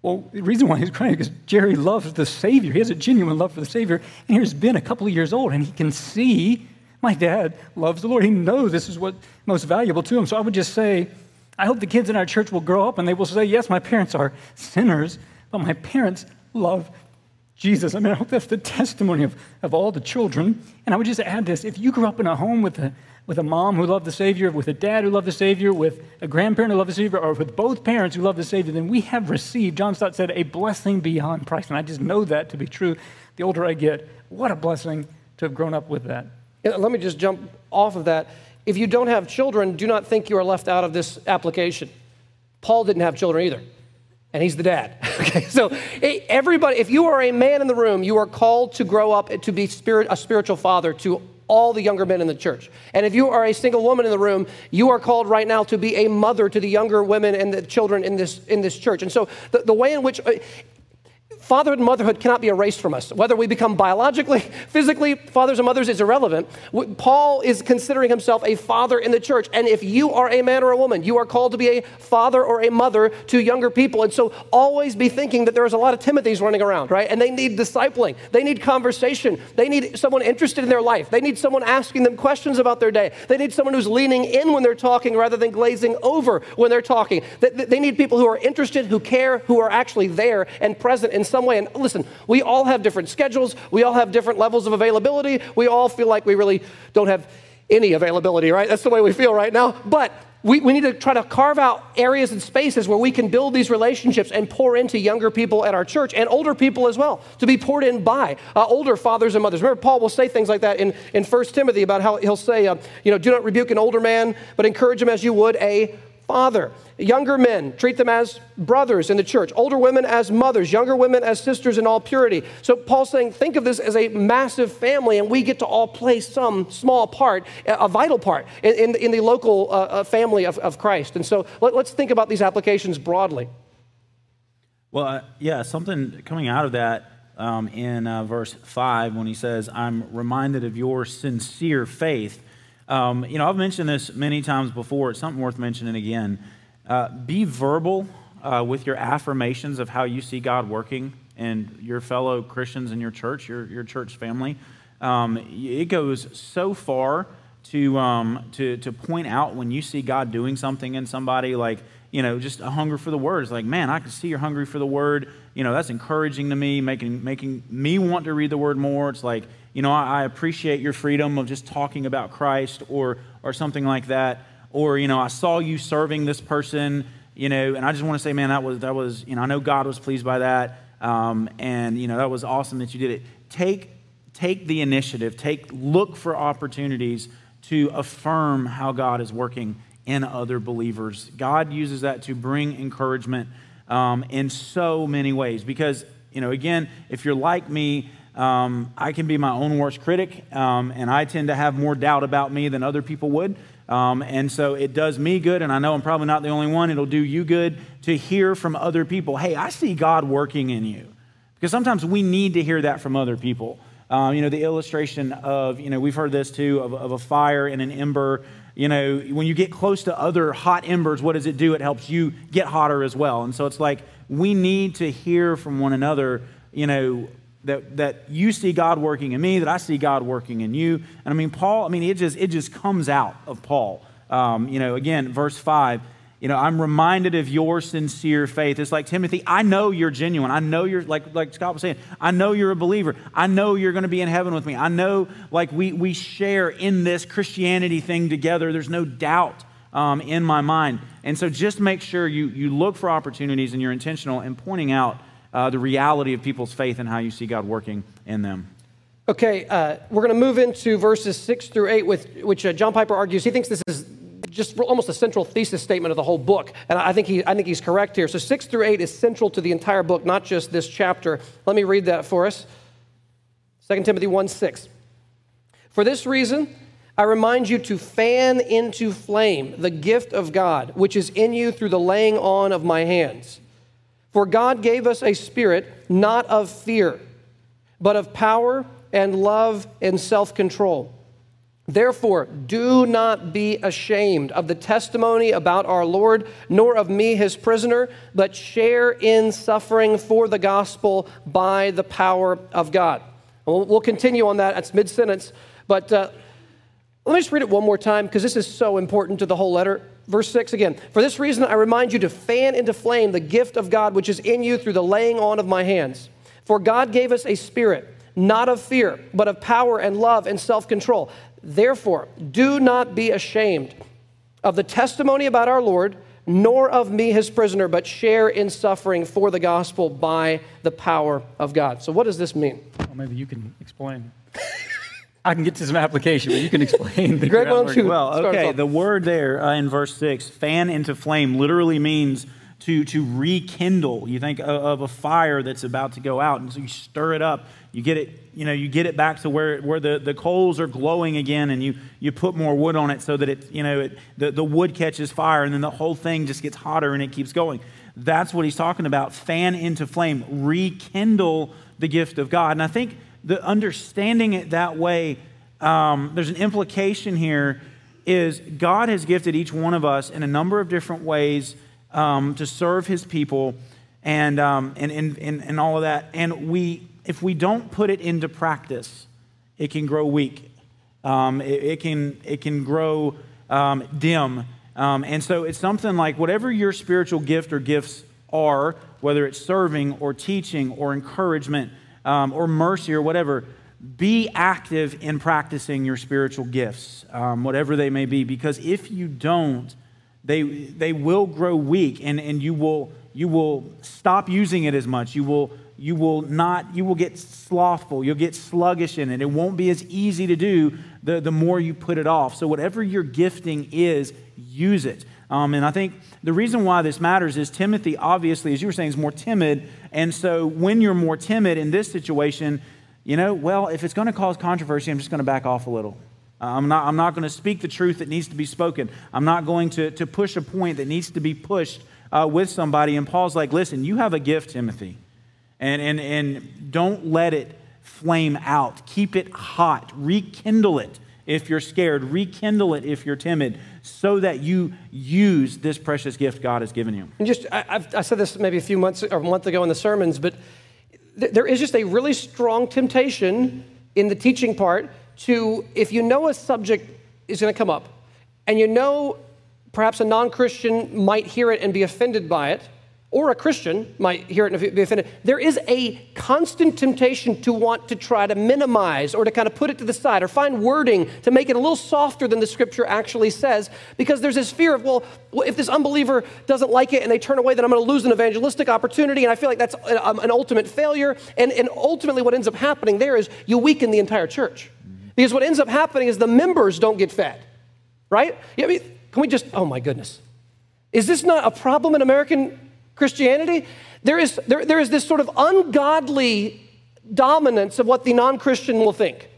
Well, the reason why he's crying is because Jerry loves the Savior. He has a genuine love for the Savior. And here's Ben, a couple of years old, and he can see my dad loves the Lord. He knows this is what's most valuable to him. So I would just say, I hope the kids in our church will grow up and they will say, Yes, my parents are sinners, but my parents love Jesus. I mean, I hope that's the testimony of, of all the children. And I would just add this if you grew up in a home with a, with a mom who loved the Savior, with a dad who loved the Savior, with a grandparent who loved the Savior, or with both parents who loved the Savior, then we have received, John Stott said, a blessing beyond price. And I just know that to be true. The older I get, what a blessing to have grown up with that. Let me just jump off of that. If you don't have children, do not think you are left out of this application. Paul didn't have children either, and he's the dad. okay, so everybody, if you are a man in the room, you are called to grow up to be spirit, a spiritual father to all the younger men in the church. And if you are a single woman in the room, you are called right now to be a mother to the younger women and the children in this, in this church. And so the, the way in which, uh, Fatherhood and motherhood cannot be erased from us. Whether we become biologically, physically, fathers and mothers is irrelevant. Paul is considering himself a father in the church. And if you are a man or a woman, you are called to be a father or a mother to younger people. And so always be thinking that there's a lot of Timothys running around, right? And they need discipling, they need conversation, they need someone interested in their life, they need someone asking them questions about their day, they need someone who's leaning in when they're talking rather than glazing over when they're talking. They need people who are interested, who care, who are actually there and present in some way. And listen, we all have different schedules, we all have different levels of availability, we all feel like we really don't have any availability, right? That's the way we feel right now. But we, we need to try to carve out areas and spaces where we can build these relationships and pour into younger people at our church and older people as well to be poured in by uh, older fathers and mothers. Remember, Paul will say things like that in, in 1 Timothy about how he'll say, uh, you know, do not rebuke an older man, but encourage him as you would a father. Younger men, treat them as brothers in the church. Older women as mothers. Younger women as sisters in all purity. So Paul's saying, think of this as a massive family, and we get to all play some small part, a vital part in, in, in the local uh, uh, family of, of Christ. And so let, us think about these applications broadly. Well, uh, yeah, something coming out of that um, in uh, verse 5 when he says, I'm reminded of your sincere faith um, you know, I've mentioned this many times before. It's something worth mentioning again. Uh, be verbal uh, with your affirmations of how you see God working and your fellow Christians in your church, your, your church family. Um, it goes so far to, um, to, to point out when you see God doing something in somebody, like, you know, just a hunger for the word. It's like, man, I can see you're hungry for the word. You know, that's encouraging to me, making, making me want to read the word more. It's like, you know, I, appreciate your freedom of just talking about Christ or, or something like that. Or, you know, I saw you serving this person, you know, and I just want to say, man, that was, that was, you know, I know God was pleased by that. Um, and, you know, that was awesome that you did it. Take, take the initiative, take, look for opportunities to affirm how God is working in other believers. God uses that to bring encouragement um, in so many ways. Because, you know, again, if you're like me, um, I can be my own worst critic, um, and I tend to have more doubt about me than other people would. Um, and so it does me good, and I know I'm probably not the only one. It'll do you good to hear from other people hey, I see God working in you. Because sometimes we need to hear that from other people. Um, you know, the illustration of, you know, we've heard this too, of, of a fire and an ember. You know, when you get close to other hot embers, what does it do? It helps you get hotter as well. And so it's like we need to hear from one another, you know, that, that you see God working in me, that I see God working in you. And I mean, Paul, I mean, it just, it just comes out of Paul. Um, you know, again, verse 5, you know, I'm reminded of your sincere faith. It's like, Timothy, I know you're genuine. I know you're, like, like Scott was saying, I know you're a believer. I know you're going to be in heaven with me. I know, like, we, we share in this Christianity thing together. There's no doubt um, in my mind. And so just make sure you, you look for opportunities and you're intentional in pointing out uh, the reality of people's faith and how you see God working in them. Okay, uh, we're going to move into verses six through eight, with which uh, John Piper argues he thinks this is just almost a central thesis statement of the whole book. And I think, he, I think he's correct here. So 6 through 8 is central to the entire book, not just this chapter. Let me read that for us 2 Timothy 1 6. For this reason, I remind you to fan into flame the gift of God, which is in you through the laying on of my hands. For God gave us a spirit not of fear, but of power and love and self control. Therefore, do not be ashamed of the testimony about our Lord, nor of me, his prisoner, but share in suffering for the gospel by the power of God. We'll, continue on that. That's mid sentence. But uh, let me just read it one more time because this is so important to the whole letter. Verse 6 again. For this reason, I remind you to fan into flame the gift of God which is in you through the laying on of my hands. For God gave us a spirit, not of fear, but of power and love and self control. Therefore, do not be ashamed of the testimony about our Lord, nor of me, his prisoner, but share in suffering for the gospel by the power of God. So, what does this mean? Well, maybe you can explain. I can get to some application, but you can explain the Greg, why don't you Well, okay, the word there uh, in verse 6, fan into flame, literally means to, to rekindle. You think of, of a fire that's about to go out, and so you stir it up. You get it, you know, you get it back to where, where the, the coals are glowing again, and you, you put more wood on it so that it, you know, it, the, the wood catches fire, and then the whole thing just gets hotter and it keeps going. That's what he's talking about. Fan into flame, rekindle the gift of God. And I think the understanding it that way, um, there's an implication here is God has gifted each one of us in a number of different ways um, to serve his people and, um, and, and, and, and all of that. And we, if we don't put it into practice, it can grow weak. Um, it, it, can, it can grow um, dim. Um, and so it's something like whatever your spiritual gift or gifts are, whether it's serving or teaching or encouragement, um, or mercy or whatever, be active in practicing your spiritual gifts, um, whatever they may be, because if you don't, they, they will grow weak and, and you, will, you will stop using it as much. You will, you will not, you will get slothful. You'll get sluggish in it. It won't be as easy to do the, the more you put it off. So, whatever your gifting is, use it. Um, and I think the reason why this matters is Timothy, obviously, as you were saying, is more timid. And so when you're more timid in this situation, you know, well, if it's going to cause controversy, I'm just going to back off a little. I'm not, I'm not going to speak the truth that needs to be spoken. I'm not going to, to push a point that needs to be pushed uh, with somebody. And Paul's like, listen, you have a gift, Timothy. And, and, and don't let it flame out. Keep it hot. Rekindle it if you're scared. Rekindle it if you're timid so that you use this precious gift God has given you. And just, I, I said this maybe a few months or a month ago in the sermons, but th- there is just a really strong temptation in the teaching part to, if you know a subject is going to come up, and you know perhaps a non Christian might hear it and be offended by it, or a Christian might hear it and be offended. There is a constant temptation to want to try to minimize or to kind of put it to the side or find wording to make it a little softer than the scripture actually says because there's this fear of, well, if this unbeliever doesn't like it and they turn away, then I'm going to lose an evangelistic opportunity. And I feel like that's um, an ultimate failure. And, and ultimately, what ends up happening there is you weaken the entire church. Because what ends up happening is the members don't get fed, right? I mean, can we just, oh my goodness. Is this not a problem in American Christianity, there is, there, there is this sort of ungodly dominance of what the non Christian will think.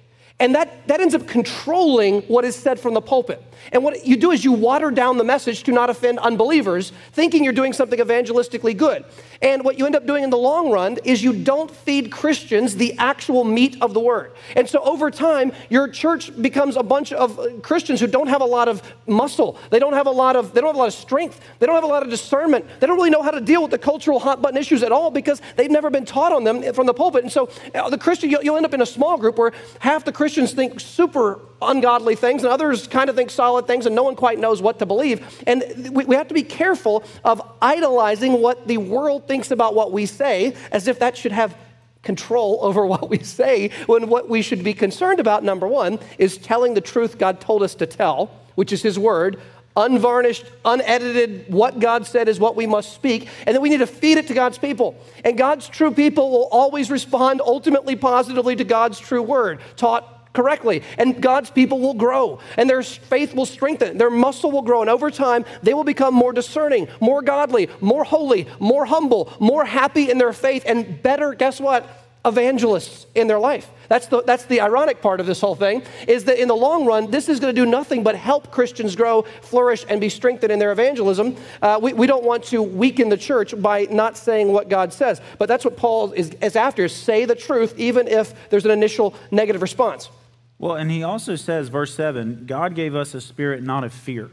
And that, that ends up controlling what is said from the pulpit. And what you do is you water down the message to not offend unbelievers, thinking you're doing something evangelistically good. And what you end up doing in the long run is you don't feed Christians the actual meat of the word. And so over time, your church becomes a bunch of Christians who don't have a lot of muscle. They don't have a lot of they don't have a lot of strength. They don't have a lot of discernment. They don't really know how to deal with the cultural hot button issues at all because they've never been taught on them from the pulpit. And so uh, the Christian you'll end up in a small group where half the think super ungodly things and others kind of think solid things and no one quite knows what to believe. And we, we have to be careful of idolizing what the world thinks about what we say as if that should have control over what we say when what we should be concerned about, number one, is telling the truth God told us to tell, which is His Word, unvarnished, unedited, what God said is what we must speak, and then we need to feed it to God's people. And God's true people will always respond ultimately positively to God's true Word, taught correctly. And God's people will grow, and their faith will strengthen, their muscle will grow, and over time, they will become more discerning, more godly, more holy, more humble, more happy in their faith, and better, guess what? Evangelists in their life. That's the, that's the ironic part of this whole thing, is that in the long run, this is going to do nothing but help Christians grow, flourish, and be strengthened in their evangelism. Uh, we, we don't want to weaken the church by not saying what God says. But that's what Paul is, is after, is say the truth, even if there's an initial negative response. Well, and he also says, verse 7, God gave us a spirit not of fear.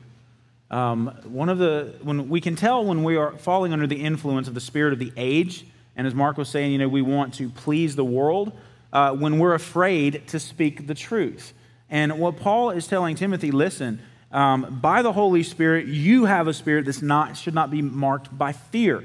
Um, one of the, when we can tell when we are falling under the influence of the spirit of the age, and as Mark was saying, you know, we want to please the world uh, when we're afraid to speak the truth. And what Paul is telling Timothy, listen, um, by the Holy Spirit, you have a spirit that's not should not be marked by fear.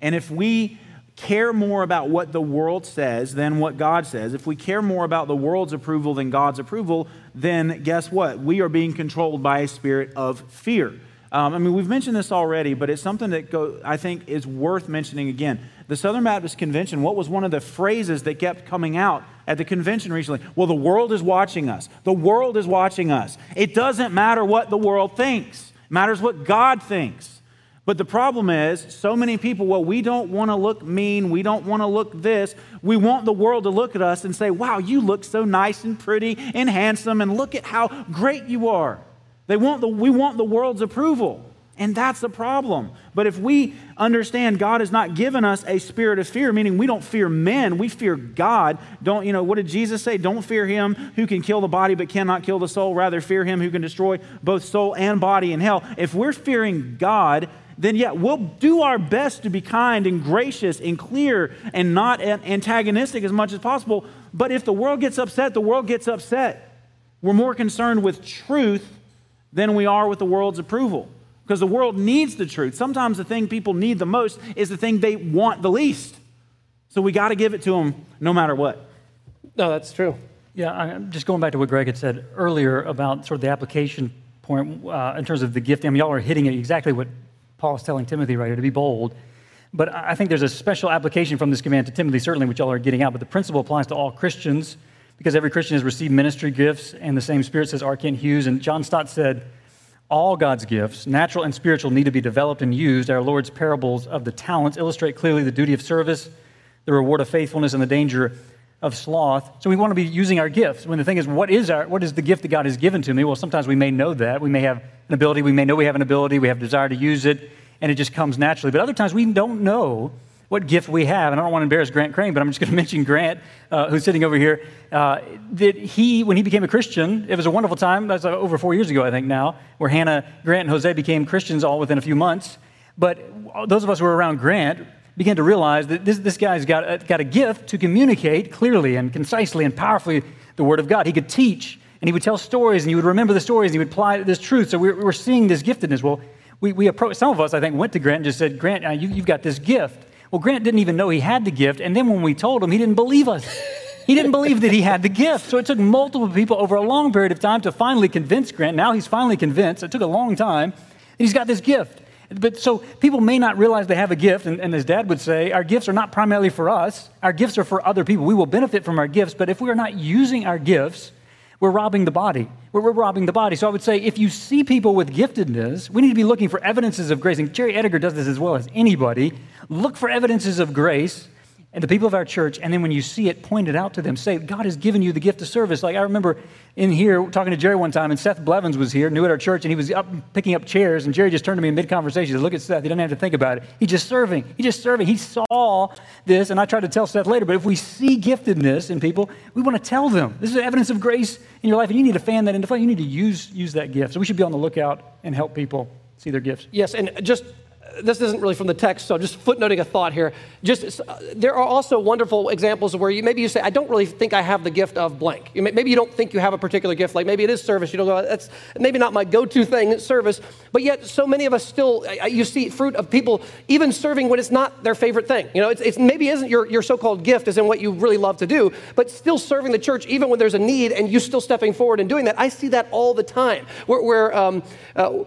And if we care more about what the world says than what God says, if we care more about the world's approval than God's approval, then guess what? We are being controlled by a spirit of fear. Um, I mean, we've mentioned this already, but it's something that go, I think is worth mentioning again. The Southern Baptist Convention, what was one of the phrases that kept coming out at the convention recently? Well, the world is watching us. The world is watching us. It doesn't matter what the world thinks, it matters what God thinks. But the problem is, so many people, well, we don't want to look mean. We don't want to look this. We want the world to look at us and say, wow, you look so nice and pretty and handsome, and look at how great you are. They want the, we want the world's approval. And that's the problem. But if we understand God has not given us a spirit of fear, meaning we don't fear men, we fear God. Don't, you know, what did Jesus say? Don't fear him who can kill the body but cannot kill the soul. Rather, fear him who can destroy both soul and body in hell. If we're fearing God, then yeah, we'll do our best to be kind and gracious and clear and not antagonistic as much as possible. But if the world gets upset, the world gets upset. We're more concerned with truth than we are with the world's approval. Because the world needs the truth. Sometimes the thing people need the most is the thing they want the least. So we got to give it to them no matter what. No, that's true. Yeah, I'm just going back to what Greg had said earlier about sort of the application point uh, in terms of the gift. I mean, y'all are hitting it exactly what Paul is telling Timothy right here to be bold. But I think there's a special application from this command to Timothy, certainly, which y'all are getting out. But the principle applies to all Christians because every Christian has received ministry gifts, and the same Spirit says R. Kent Hughes. And John Stott said, all God's gifts, natural and spiritual, need to be developed and used. Our Lord's parables of the talents illustrate clearly the duty of service, the reward of faithfulness, and the danger of sloth. So we want to be using our gifts. When the thing is, what is our what is the gift that God has given to me? Well, sometimes we may know that. We may have an ability, we may know we have an ability, we have desire to use it, and it just comes naturally. But other times we don't know what gift we have. And I don't want to embarrass Grant Crane, but I'm just going to mention Grant, uh, who's sitting over here. Uh, that he, when he became a Christian, it was a wonderful time. That's uh, over four years ago, I think now, where Hannah, Grant, and Jose became Christians all within a few months. But those of us who were around Grant began to realize that this, this guy's got a, got a gift to communicate clearly and concisely and powerfully the Word of God. He could teach and he would tell stories and he would remember the stories and he would apply this truth. So we're, we're seeing this giftedness. Well, we, we approached, some of us, I think, went to Grant and just said, Grant, uh, you, you've got this gift. Well, Grant didn't even know he had the gift. And then when we told him, he didn't believe us. He didn't believe that he had the gift. So it took multiple people over a long period of time to finally convince Grant. Now he's finally convinced. It took a long time. And he's got this gift. But so people may not realize they have a gift. And, and as dad would say, our gifts are not primarily for us, our gifts are for other people. We will benefit from our gifts. But if we are not using our gifts, we're robbing the body. We're, we're, robbing the body. So I would say if you see people with giftedness, we need to be looking for evidences of grace. And Jerry Edgar does this as well as anybody. Look for evidences of grace and the people of our church, and then when you see it, point it out to them. Say, God has given you the gift of service. Like I remember in here talking to Jerry one time, and Seth Blevins was here, new at our church, and he was up picking up chairs, and Jerry just turned to me in mid conversation. Look at Seth, he doesn't have to think about it. He's just serving. He's just serving. He saw this, and I tried to tell Seth later, but if we see giftedness in people, we want to tell them. This is evidence of grace in your life, and you need to fan that into flame. You need to use, use that gift. So we should be on the lookout and help people see their gifts. Yes, and just this isn't really from the text, so just footnoting a thought here. Just there are also wonderful examples where you maybe you say, I don't really think I have the gift of blank. Maybe you don't think you have a particular gift, like maybe it is service. You don't go, that's maybe not my go-to thing, service. But yet, so many of us still, you see fruit of people even serving when it's not their favorite thing. You know, it's, it's maybe isn't your, your so-called gift is in what you really love to do, but still serving the church even when there's a need and you still stepping forward and doing that. I see that all the time. Where, where um, uh,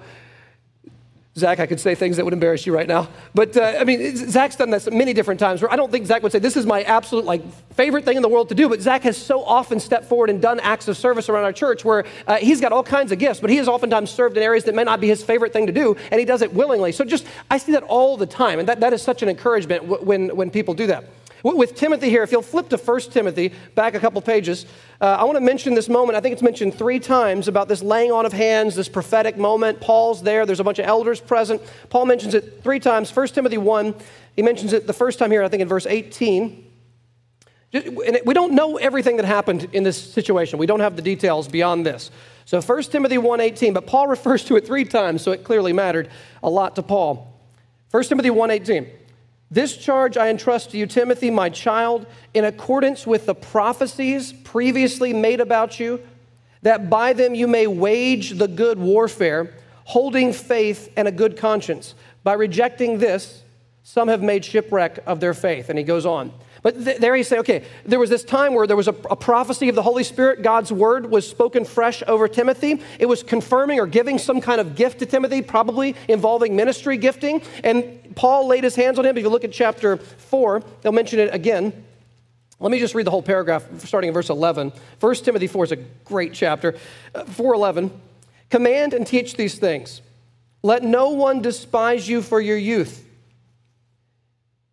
Zach, I could say things that would embarrass you right now. But uh, I mean, Zach's done this many different times where I don't think Zach would say, This is my absolute like favorite thing in the world to do. But Zach has so often stepped forward and done acts of service around our church where uh, he's got all kinds of gifts, but he has oftentimes served in areas that may not be his favorite thing to do, and he does it willingly. So just, I see that all the time. And that, that is such an encouragement when, when people do that. With Timothy here, if you'll flip to 1 Timothy, back a couple pages, uh, I want to mention this moment. I think it's mentioned three times about this laying on of hands, this prophetic moment. Paul's there, there's a bunch of elders present. Paul mentions it three times. 1 Timothy 1, he mentions it the first time here, I think in verse 18. And we don't know everything that happened in this situation. We don't have the details beyond this. So 1 Timothy 1:18, but Paul refers to it 3 times, so it clearly mattered a lot to Paul. 1 Timothy 1:18. This charge I entrust to you, Timothy, my child, in accordance with the prophecies previously made about you, that by them you may wage the good warfare, holding faith and a good conscience. By rejecting this, some have made shipwreck of their faith. And he goes on. But th- there he say, okay, there was this time where there was a, a, prophecy of the Holy Spirit. God's word was spoken fresh over Timothy. It was confirming or giving some kind of gift to Timothy, probably involving ministry gifting. And Paul laid his hands on him. If you look at chapter 4, they'll mention it again. Let me just read the whole paragraph starting in verse 11. 1 Timothy 4 is a great chapter. Uh, 411. Command and teach these things. Let no one despise you for your youth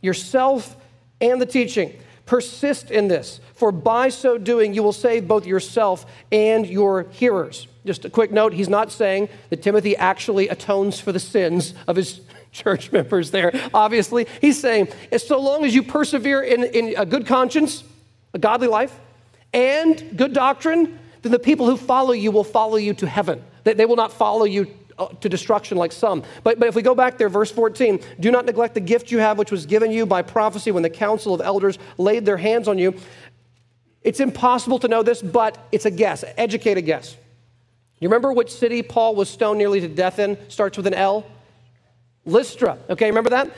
yourself and the teaching. Persist in this, for by so doing, you will save both yourself and your hearers. Just a quick note he's not saying that Timothy actually atones for the sins of his church members there, obviously. He's saying, so long as you persevere in, in a good conscience, a godly life, and good doctrine, then the people who follow you will follow you to heaven. They, they will not follow you Uh, to destruction like some. But, but if we go back there, verse 14, do not neglect the gift you have, which was given you by prophecy when the council of elders laid their hands on you. It's impossible to know this, but it's a guess, educated guess. You remember which city Paul was stoned nearly to death in? Starts with an L? Lystra. Okay, remember that?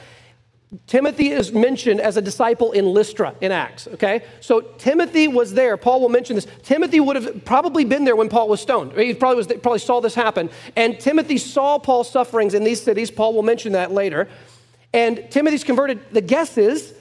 Timothy is mentioned as a disciple in Lystra in Acts, okay? So Timothy was there. Paul will mention this. Timothy would have probably been there when Paul was stoned. He probably, was, probably saw this happen. And Timothy saw Paul's sufferings in these cities. Paul will mention that later. And Timothy's converted. The guess is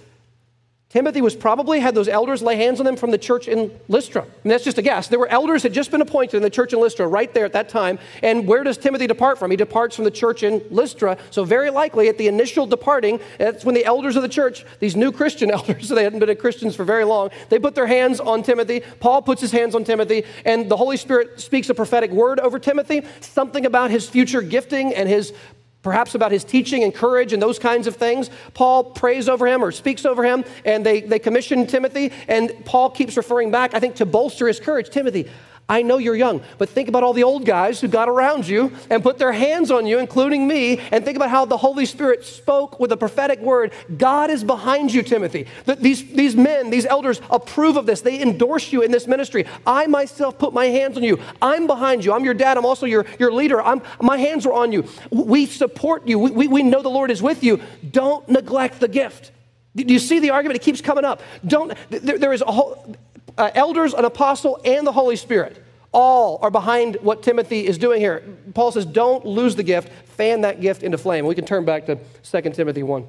Timothy was probably had those elders lay hands on them from the church in Lystra. And that's just a guess. There were elders had just been appointed in the church in Lystra right there at that time. And where does Timothy depart from? He departs from the church in Lystra. So very likely at the initial departing, that's when the elders of the church, these new Christian elders, so they hadn't been Christians for very long, they put their hands on Timothy. Paul puts his hands on Timothy, and the Holy Spirit speaks a prophetic word over Timothy, something about his future gifting and his perhaps about his teaching and courage and those kinds of things. Paul prays over him or speaks over him, and they, they commission Timothy, and Paul keeps referring back, I think, to bolster his courage. Timothy, I know you're young, but think about all the old guys who got around you and put their hands on you, including me, and think about how the Holy Spirit spoke with a prophetic word. God is behind you, Timothy. These, these men, these elders approve of this. They endorse you in this ministry. I myself put my hands on you. I'm behind you. I'm your dad. I'm also your, your leader. I'm, my hands are on you. We support you. We, we, we know the Lord is with you. Don't neglect the gift. Do you see the argument? It keeps coming up. Don't, there, there is a whole, uh, elders, an apostle, and the Holy Spirit all are behind what Timothy is doing here. Paul says, don't lose the gift, fan that gift into flame. We can turn back to 2 Timothy 1.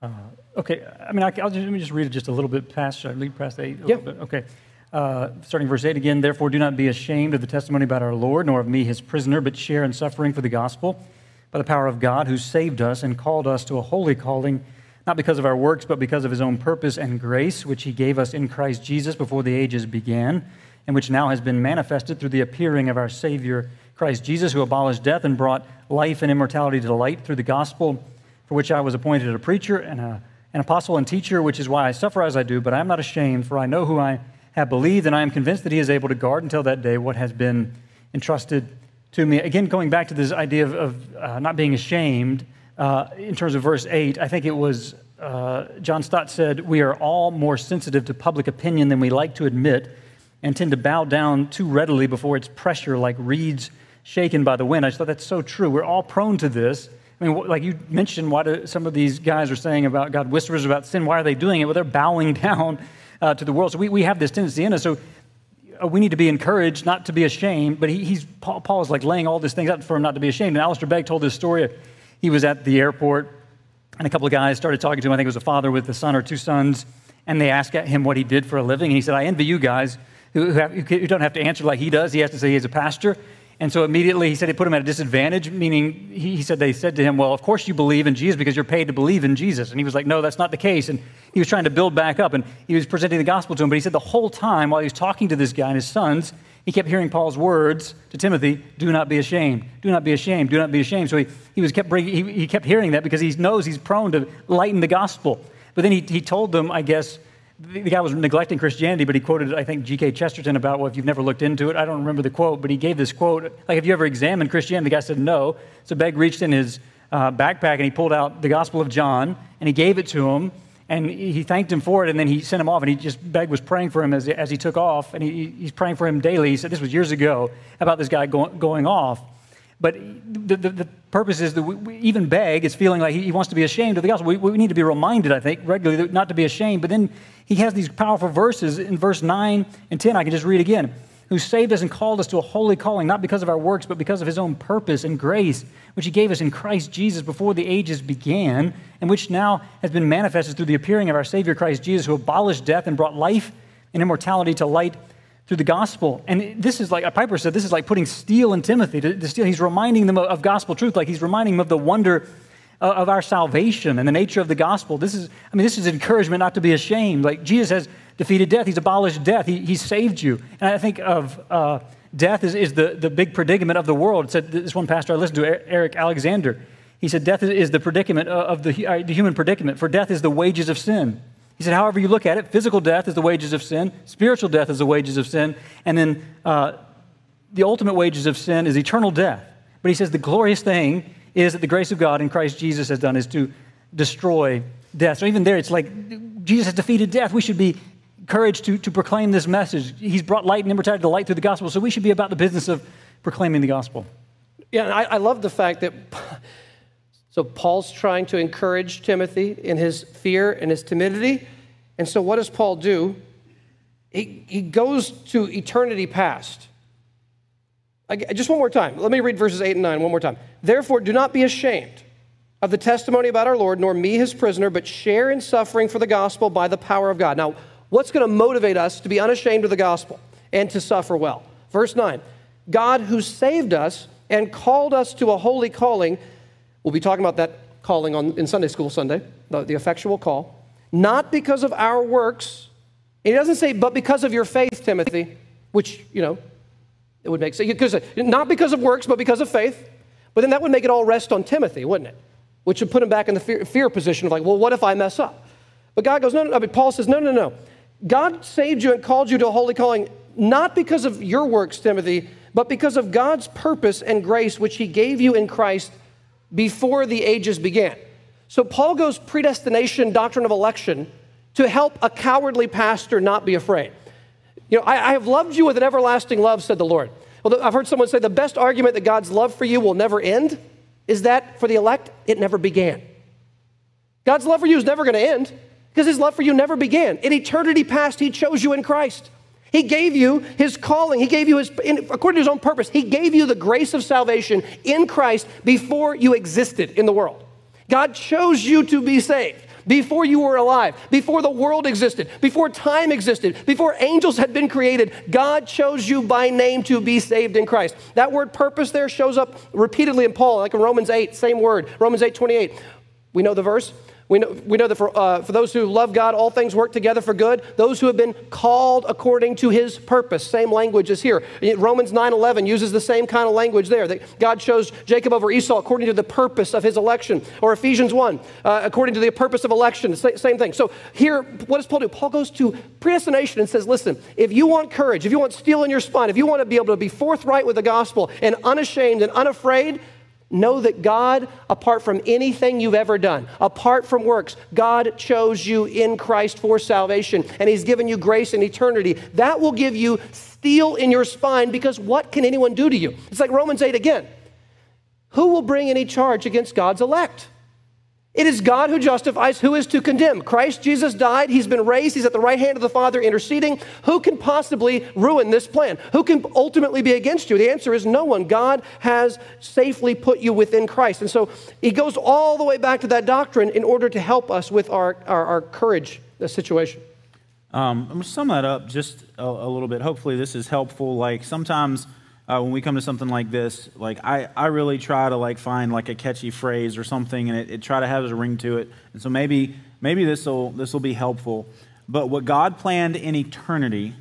Uh, okay, I mean, I, will just, let me just read it just a little bit past, should I lead past 8? Yeah. Okay. Uh, starting verse 8 again, therefore do not be ashamed of the testimony about our Lord, nor of me, his prisoner, but share in suffering for the gospel by the power of God, who saved us and called us to a holy calling not because of our works, but because of his own purpose and grace, which he gave us in Christ Jesus before the ages began, and which now has been manifested through the appearing of our Savior, Christ Jesus, who abolished death and brought life and immortality to light through the gospel, for which I was appointed a preacher and a, an apostle and teacher, which is why I suffer as I do, but I am not ashamed, for I know who I have believed, and I am convinced that he is able to guard until that day what has been entrusted to me. Again, going back to this idea of, of uh, not being ashamed, uh, in terms of verse 8, I think it was uh, John Stott said, We are all more sensitive to public opinion than we like to admit and tend to bow down too readily before its pressure, like reeds shaken by the wind. I just thought that's so true. We're all prone to this. I mean, like you mentioned, why do some of these guys are saying about God whispers about sin? Why are they doing it? Well, they're bowing down uh, to the world. So we, we have this tendency in us. So uh, we need to be encouraged, not to be ashamed. But he, he's Paul, Paul is like laying all these things out for him not to be ashamed. And Alistair Begg told this story. He was at the airport and a couple of guys started talking to him. I think it was a father with a son or two sons. And they asked him what he did for a living. And he said, I envy you guys who, have, who don't have to answer like he does. He has to say he's a pastor. And so immediately he said it put him at a disadvantage, meaning he, he, said they said to him, Well, of course you believe in Jesus because you're paid to believe in Jesus. And he was like, No, that's not the case. And he was trying to build back up and he was presenting the gospel to him. But he said the whole time while he was talking to this guy and his sons, he kept hearing Paul's words to Timothy, do not be ashamed, do not be ashamed, do not be ashamed. So he, he, was kept bringing, he, he kept hearing that because he knows he's prone to lighten the gospel. But then he, he told them, I guess, the, the guy was neglecting Christianity, but he quoted, I think, G.K. Chesterton about, well, if you've never looked into it, I don't remember the quote, but he gave this quote, like, have you ever examined Christianity? The guy said no. So Begg reached in his uh, backpack and he pulled out the Gospel of John and he gave it to him and he thanked him for it, and then he sent him off, and he just, Begg was praying for him as, as he took off, and he, he's praying for him daily. He said this was years ago about this guy go, going off. But the, the, the, purpose is that we, we, even Begg is feeling like he, he, wants to be ashamed of the gospel. We, we, need to be reminded, I think, regularly not to be ashamed. But then he has these powerful verses in verse 9 and 10. I can just read again who saved us and called us to a holy calling, not because of our works, but because of his own purpose and grace, which he gave us in Christ Jesus before the ages began, and which now has been manifested through the appearing of our Savior Christ Jesus, who abolished death and brought life and immortality to light through the gospel. And this is like, a Piper said, this is like putting steel in Timothy to, to steel. He's reminding them of, of gospel truth, like he's reminding them of the wonder of our salvation and the nature of the gospel. This is, I mean, this is encouragement not to be ashamed. Like Jesus has defeated death, he's abolished death, he, he saved you. And I think of uh, death is, is the, the big predicament of the world. Said this one pastor I listened to, Eric Alexander, he said, Death is the predicament of the, uh, the human predicament, for death is the wages of sin. He said, however you look at it, physical death is the wages of sin, spiritual death is the wages of sin, and then uh, the ultimate wages of sin is eternal death. But he says the glorious thing is that the grace of God in Christ Jesus has done is to destroy death. So even there, it's like Jesus has defeated death. We should be encouraged to, to proclaim this message. He's brought light and immortality to light through the gospel. So we should be about the business of proclaiming the gospel. Yeah, I, I love the fact that so Paul's trying to encourage Timothy in his fear and his timidity. And so what does Paul do? He, he goes to eternity past. Just one more time. Let me read verses 8 and 9 one more time. Therefore, do not be ashamed of the testimony about our Lord, nor me, his prisoner, but share in suffering for the gospel by the power of God. Now, what's going to motivate us to be unashamed of the gospel and to suffer well? Verse 9 God who saved us and called us to a holy calling, we'll be talking about that calling on, in Sunday school Sunday, the, the effectual call, not because of our works. He doesn't say, but because of your faith, Timothy, which, you know, it would make sense. Because, not because of works, but because of faith. But then that would make it all rest on Timothy, wouldn't it? Which would put him back in the fear, fear position of like, well, what if I mess up? But God goes, no, no, no. I mean, Paul says, no, no, no. God saved you and called you to a holy calling, not because of your works, Timothy, but because of God's purpose and grace, which he gave you in Christ before the ages began. So Paul goes predestination, doctrine of election, to help a cowardly pastor not be afraid. You know, I, I, have loved you with an everlasting love, said the Lord. Well, I've heard someone say the best argument that God's love for you will never end is that for the elect, it never began. God's love for you is never going to end because his love for you never began. In eternity past, he chose you in Christ. He gave you his calling. He gave you his, according to his own purpose, he gave you the grace of salvation in Christ before you existed in the world. God chose you to be saved before you were alive, before the world existed, before time existed, before angels had been created, God chose you by name to be saved in Christ. That word purpose there shows up repeatedly in Paul, like in Romans 8, same word, Romans 8 28. We know the verse. We know, we know that for, uh, for those who love God, all things work together for good. Those who have been called according to his purpose. Same language as here. Romans 9 11 uses the same kind of language there. That God chose Jacob over Esau according to the purpose of his election. Or Ephesians 1, uh, according to the purpose of election. Same thing. So here, what does Paul do? Paul goes to predestination and says, listen, if you want courage, if you want steel in your spine, if you want to be able to be forthright with the gospel and unashamed and unafraid, Know that God, apart from anything you've ever done, apart from works, God chose you in Christ for salvation, and He's given you grace and eternity. That will give you steel in your spine because what can anyone do to you? It's like Romans 8 again. Who will bring any charge against God's elect? It is God who justifies, who is to condemn. Christ Jesus died, he's been raised, he's at the right hand of the Father interceding. Who can possibly ruin this plan? Who can ultimately be against you? The answer is no one. God has safely put you within Christ. And so he goes all the way back to that doctrine in order to help us with our, our, our courage situation. Um, I'm going to sum that up just a, a little bit. Hopefully, this is helpful. Like sometimes uh, when we come to something like this, like I, I really try to like find like a catchy phrase or something and it, it try to have a ring to it. And so maybe maybe this will this will be helpful. But what God planned in eternity,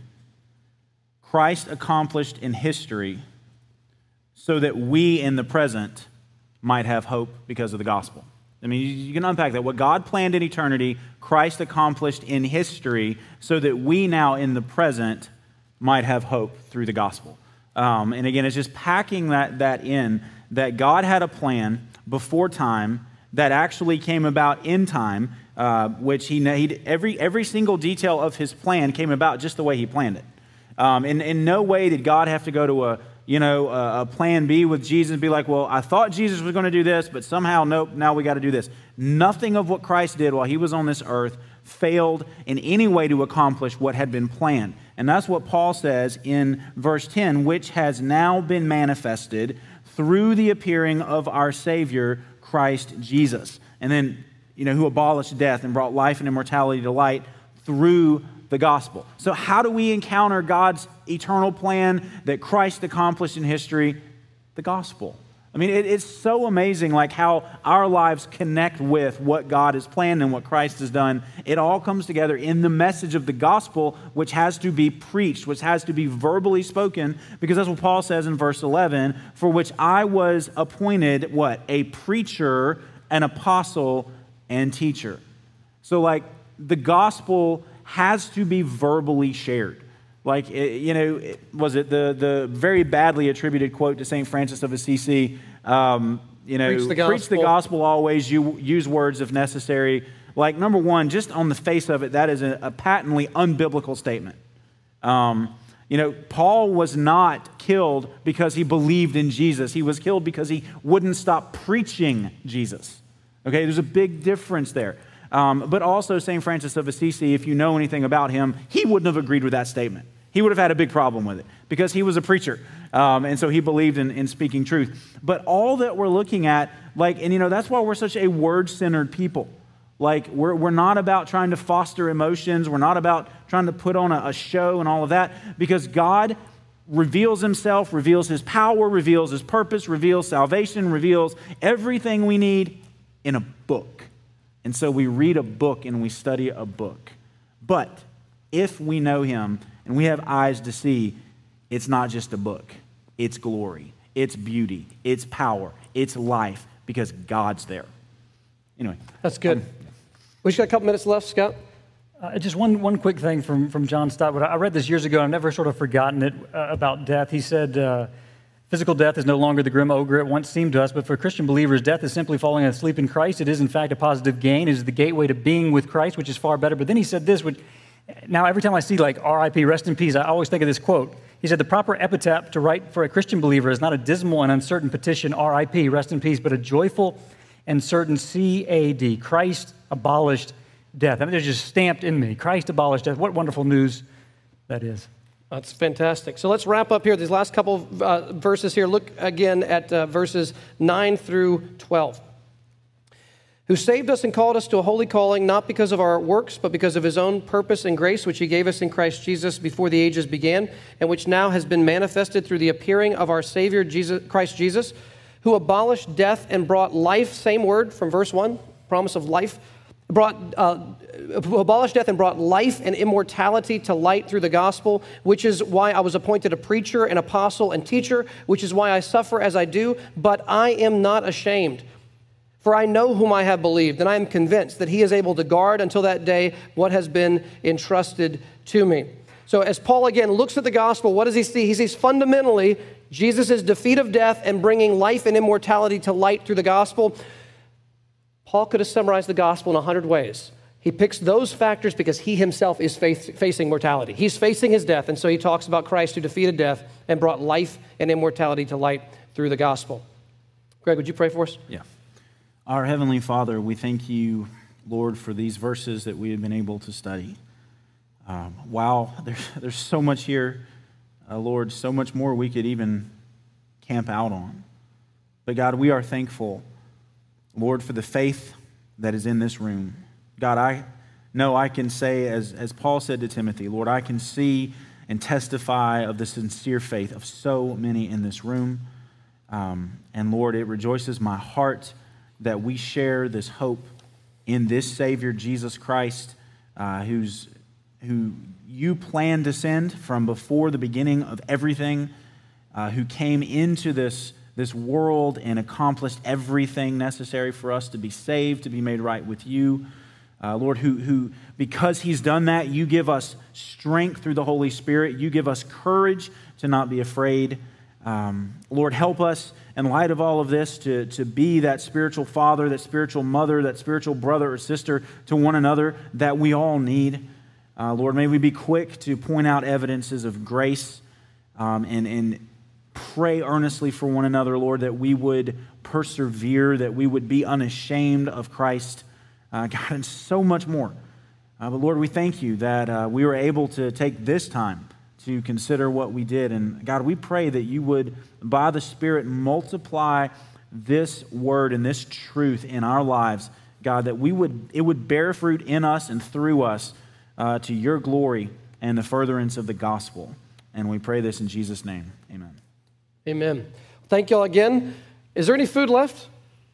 Christ accomplished in history so that we in the present might have hope because of the gospel. I mean, you can unpack that. What God planned in eternity, Christ accomplished in history so that we now in the present might have hope through the gospel. Um, and again, it's just packing that, that in that God had a plan before time that actually came about in time, uh, which he, he every, every single detail of his plan came about just the way he planned it. Um, in, in no way did God have to go to a, you know, a, a plan B with Jesus and be like, well, I thought Jesus was going to do this, but somehow, nope, now we got to do this. Nothing of what Christ did while he was on this earth failed in any way to accomplish what had been planned. And that's what Paul says in verse 10, which has now been manifested through the appearing of our Savior, Christ Jesus. And then, you know, who abolished death and brought life and immortality to light through the gospel. So, how do we encounter God's eternal plan that Christ accomplished in history? The gospel. I mean, it, it's so amazing, like how our lives connect with what God has planned and what Christ has done. It all comes together in the message of the gospel, which has to be preached, which has to be verbally spoken, because that's what Paul says in verse 11, for which I was appointed, what? A preacher, an apostle, and teacher. So, like, the gospel has to be verbally shared. Like, you know, was it the, the very badly attributed quote to St. Francis of Assisi? Um, you know, preach the, gospel. preach the gospel always, you use words if necessary. Like, number one, just on the face of it, that is a, a patently unbiblical statement. Um, you know, Paul was not killed because he believed in Jesus. He was killed because he wouldn't stop preaching Jesus. Okay, there's a big difference there. Um, but also, St. Francis of Assisi, if you know anything about him, he wouldn't have agreed with that statement he would have had a big problem with it because he was a preacher. Um, and so he believed in, in speaking truth. But all that we're looking at, like, and you know, that's why we're such a word centered people. Like, we're, we're not about trying to foster emotions, we're not about trying to put on a, a show and all of that because God reveals himself, reveals his power, reveals his purpose, reveals salvation, reveals everything we need in a book. And so we read a book and we study a book. But if we know him, and we have eyes to see, it's not just a book, it's glory, it's beauty, it's power, it's life, because God's there. Anyway. That's good. Um, we just got a couple minutes left, Scott. Uh, just one, one quick thing from, from John Stott. I read this years ago. I've never sort of forgotten it uh, about death. He said, uh, Physical death is no longer the grim ogre it once seemed to us, but for Christian believers, death is simply falling asleep in Christ. It is, in fact, a positive gain. It is the gateway to being with Christ, which is far better. But then he said this, which now, every time I see like RIP, rest in peace, I always think of this quote. He said, The proper epitaph to write for a Christian believer is not a dismal and uncertain petition, RIP, rest in peace, but a joyful and certain CAD, Christ abolished death. I mean, it's just stamped in me. Christ abolished death. What wonderful news that is. That's fantastic. So let's wrap up here. These last couple uh, verses here. Look again at uh, verses 9 through 12 who saved us and called us to a holy calling, not because of our works, but because of his own purpose and grace, which he gave us in Christ Jesus before the ages began, and which now has been manifested through the appearing of our Savior, Jesus, Christ Jesus, who abolished death and brought life, same word from verse 1, promise of life, brought uh, abolished death and brought life and immortality to light through the gospel, which is why I was appointed a preacher, an apostle, and teacher, which is why I suffer as I do, but I am not ashamed. For I know whom I have believed, and I am convinced that he is able to guard until that day what has been entrusted to me. So, as Paul again looks at the gospel, what does he see? He sees fundamentally Jesus' defeat of death and bringing life and immortality to light through the gospel. Paul could have summarized the gospel in a hundred ways. He picks those factors because he himself is facing mortality. He's facing his death, and so he talks about Christ who defeated death and brought life and immortality to light through the gospel. Greg, would you pray for us? Yeah. Our Heavenly Father, we thank you, Lord, for these verses that we have been able to study. Um, wow, there's, there's so much here, uh, Lord, so much more we could even camp out on. But God, we are thankful, Lord, for the faith that is in this room. God, I know I can say, as, as Paul said to Timothy, Lord, I can see and testify of the sincere faith of so many in this room. Um, and Lord, it rejoices my heart that we share this hope in this Savior, Jesus Christ, uh, who's who you planned to send from before the beginning of everything, uh, who came into this, this world and accomplished everything necessary for us to be saved, to be made right with you. Uh, Lord, who, who, because He's done that, you give us strength through the Holy Spirit. You give us courage to not be afraid. Um, Lord, help us in light of all of this to, to be that spiritual father, that spiritual mother, that spiritual brother or sister to one another that we all need. Uh, Lord, may we be quick to point out evidences of grace um, and, and pray earnestly for one another, Lord, that we would persevere, that we would be unashamed of Christ, uh, God, and so much more. Uh, but Lord, we thank you that uh, we were able to take this time to consider what we did. And God, we pray that you would, by the Spirit, multiply this word and this truth in our lives. God, that we would, it would bear fruit in us and through us uh, to your glory and the furtherance of the gospel. And we pray this in Jesus' name. Amen. Amen. Thank you all again. Is there any food left?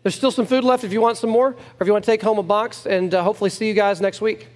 There's still some food left if you want some more, or if you want to take home a box, and uh, hopefully see you guys next week.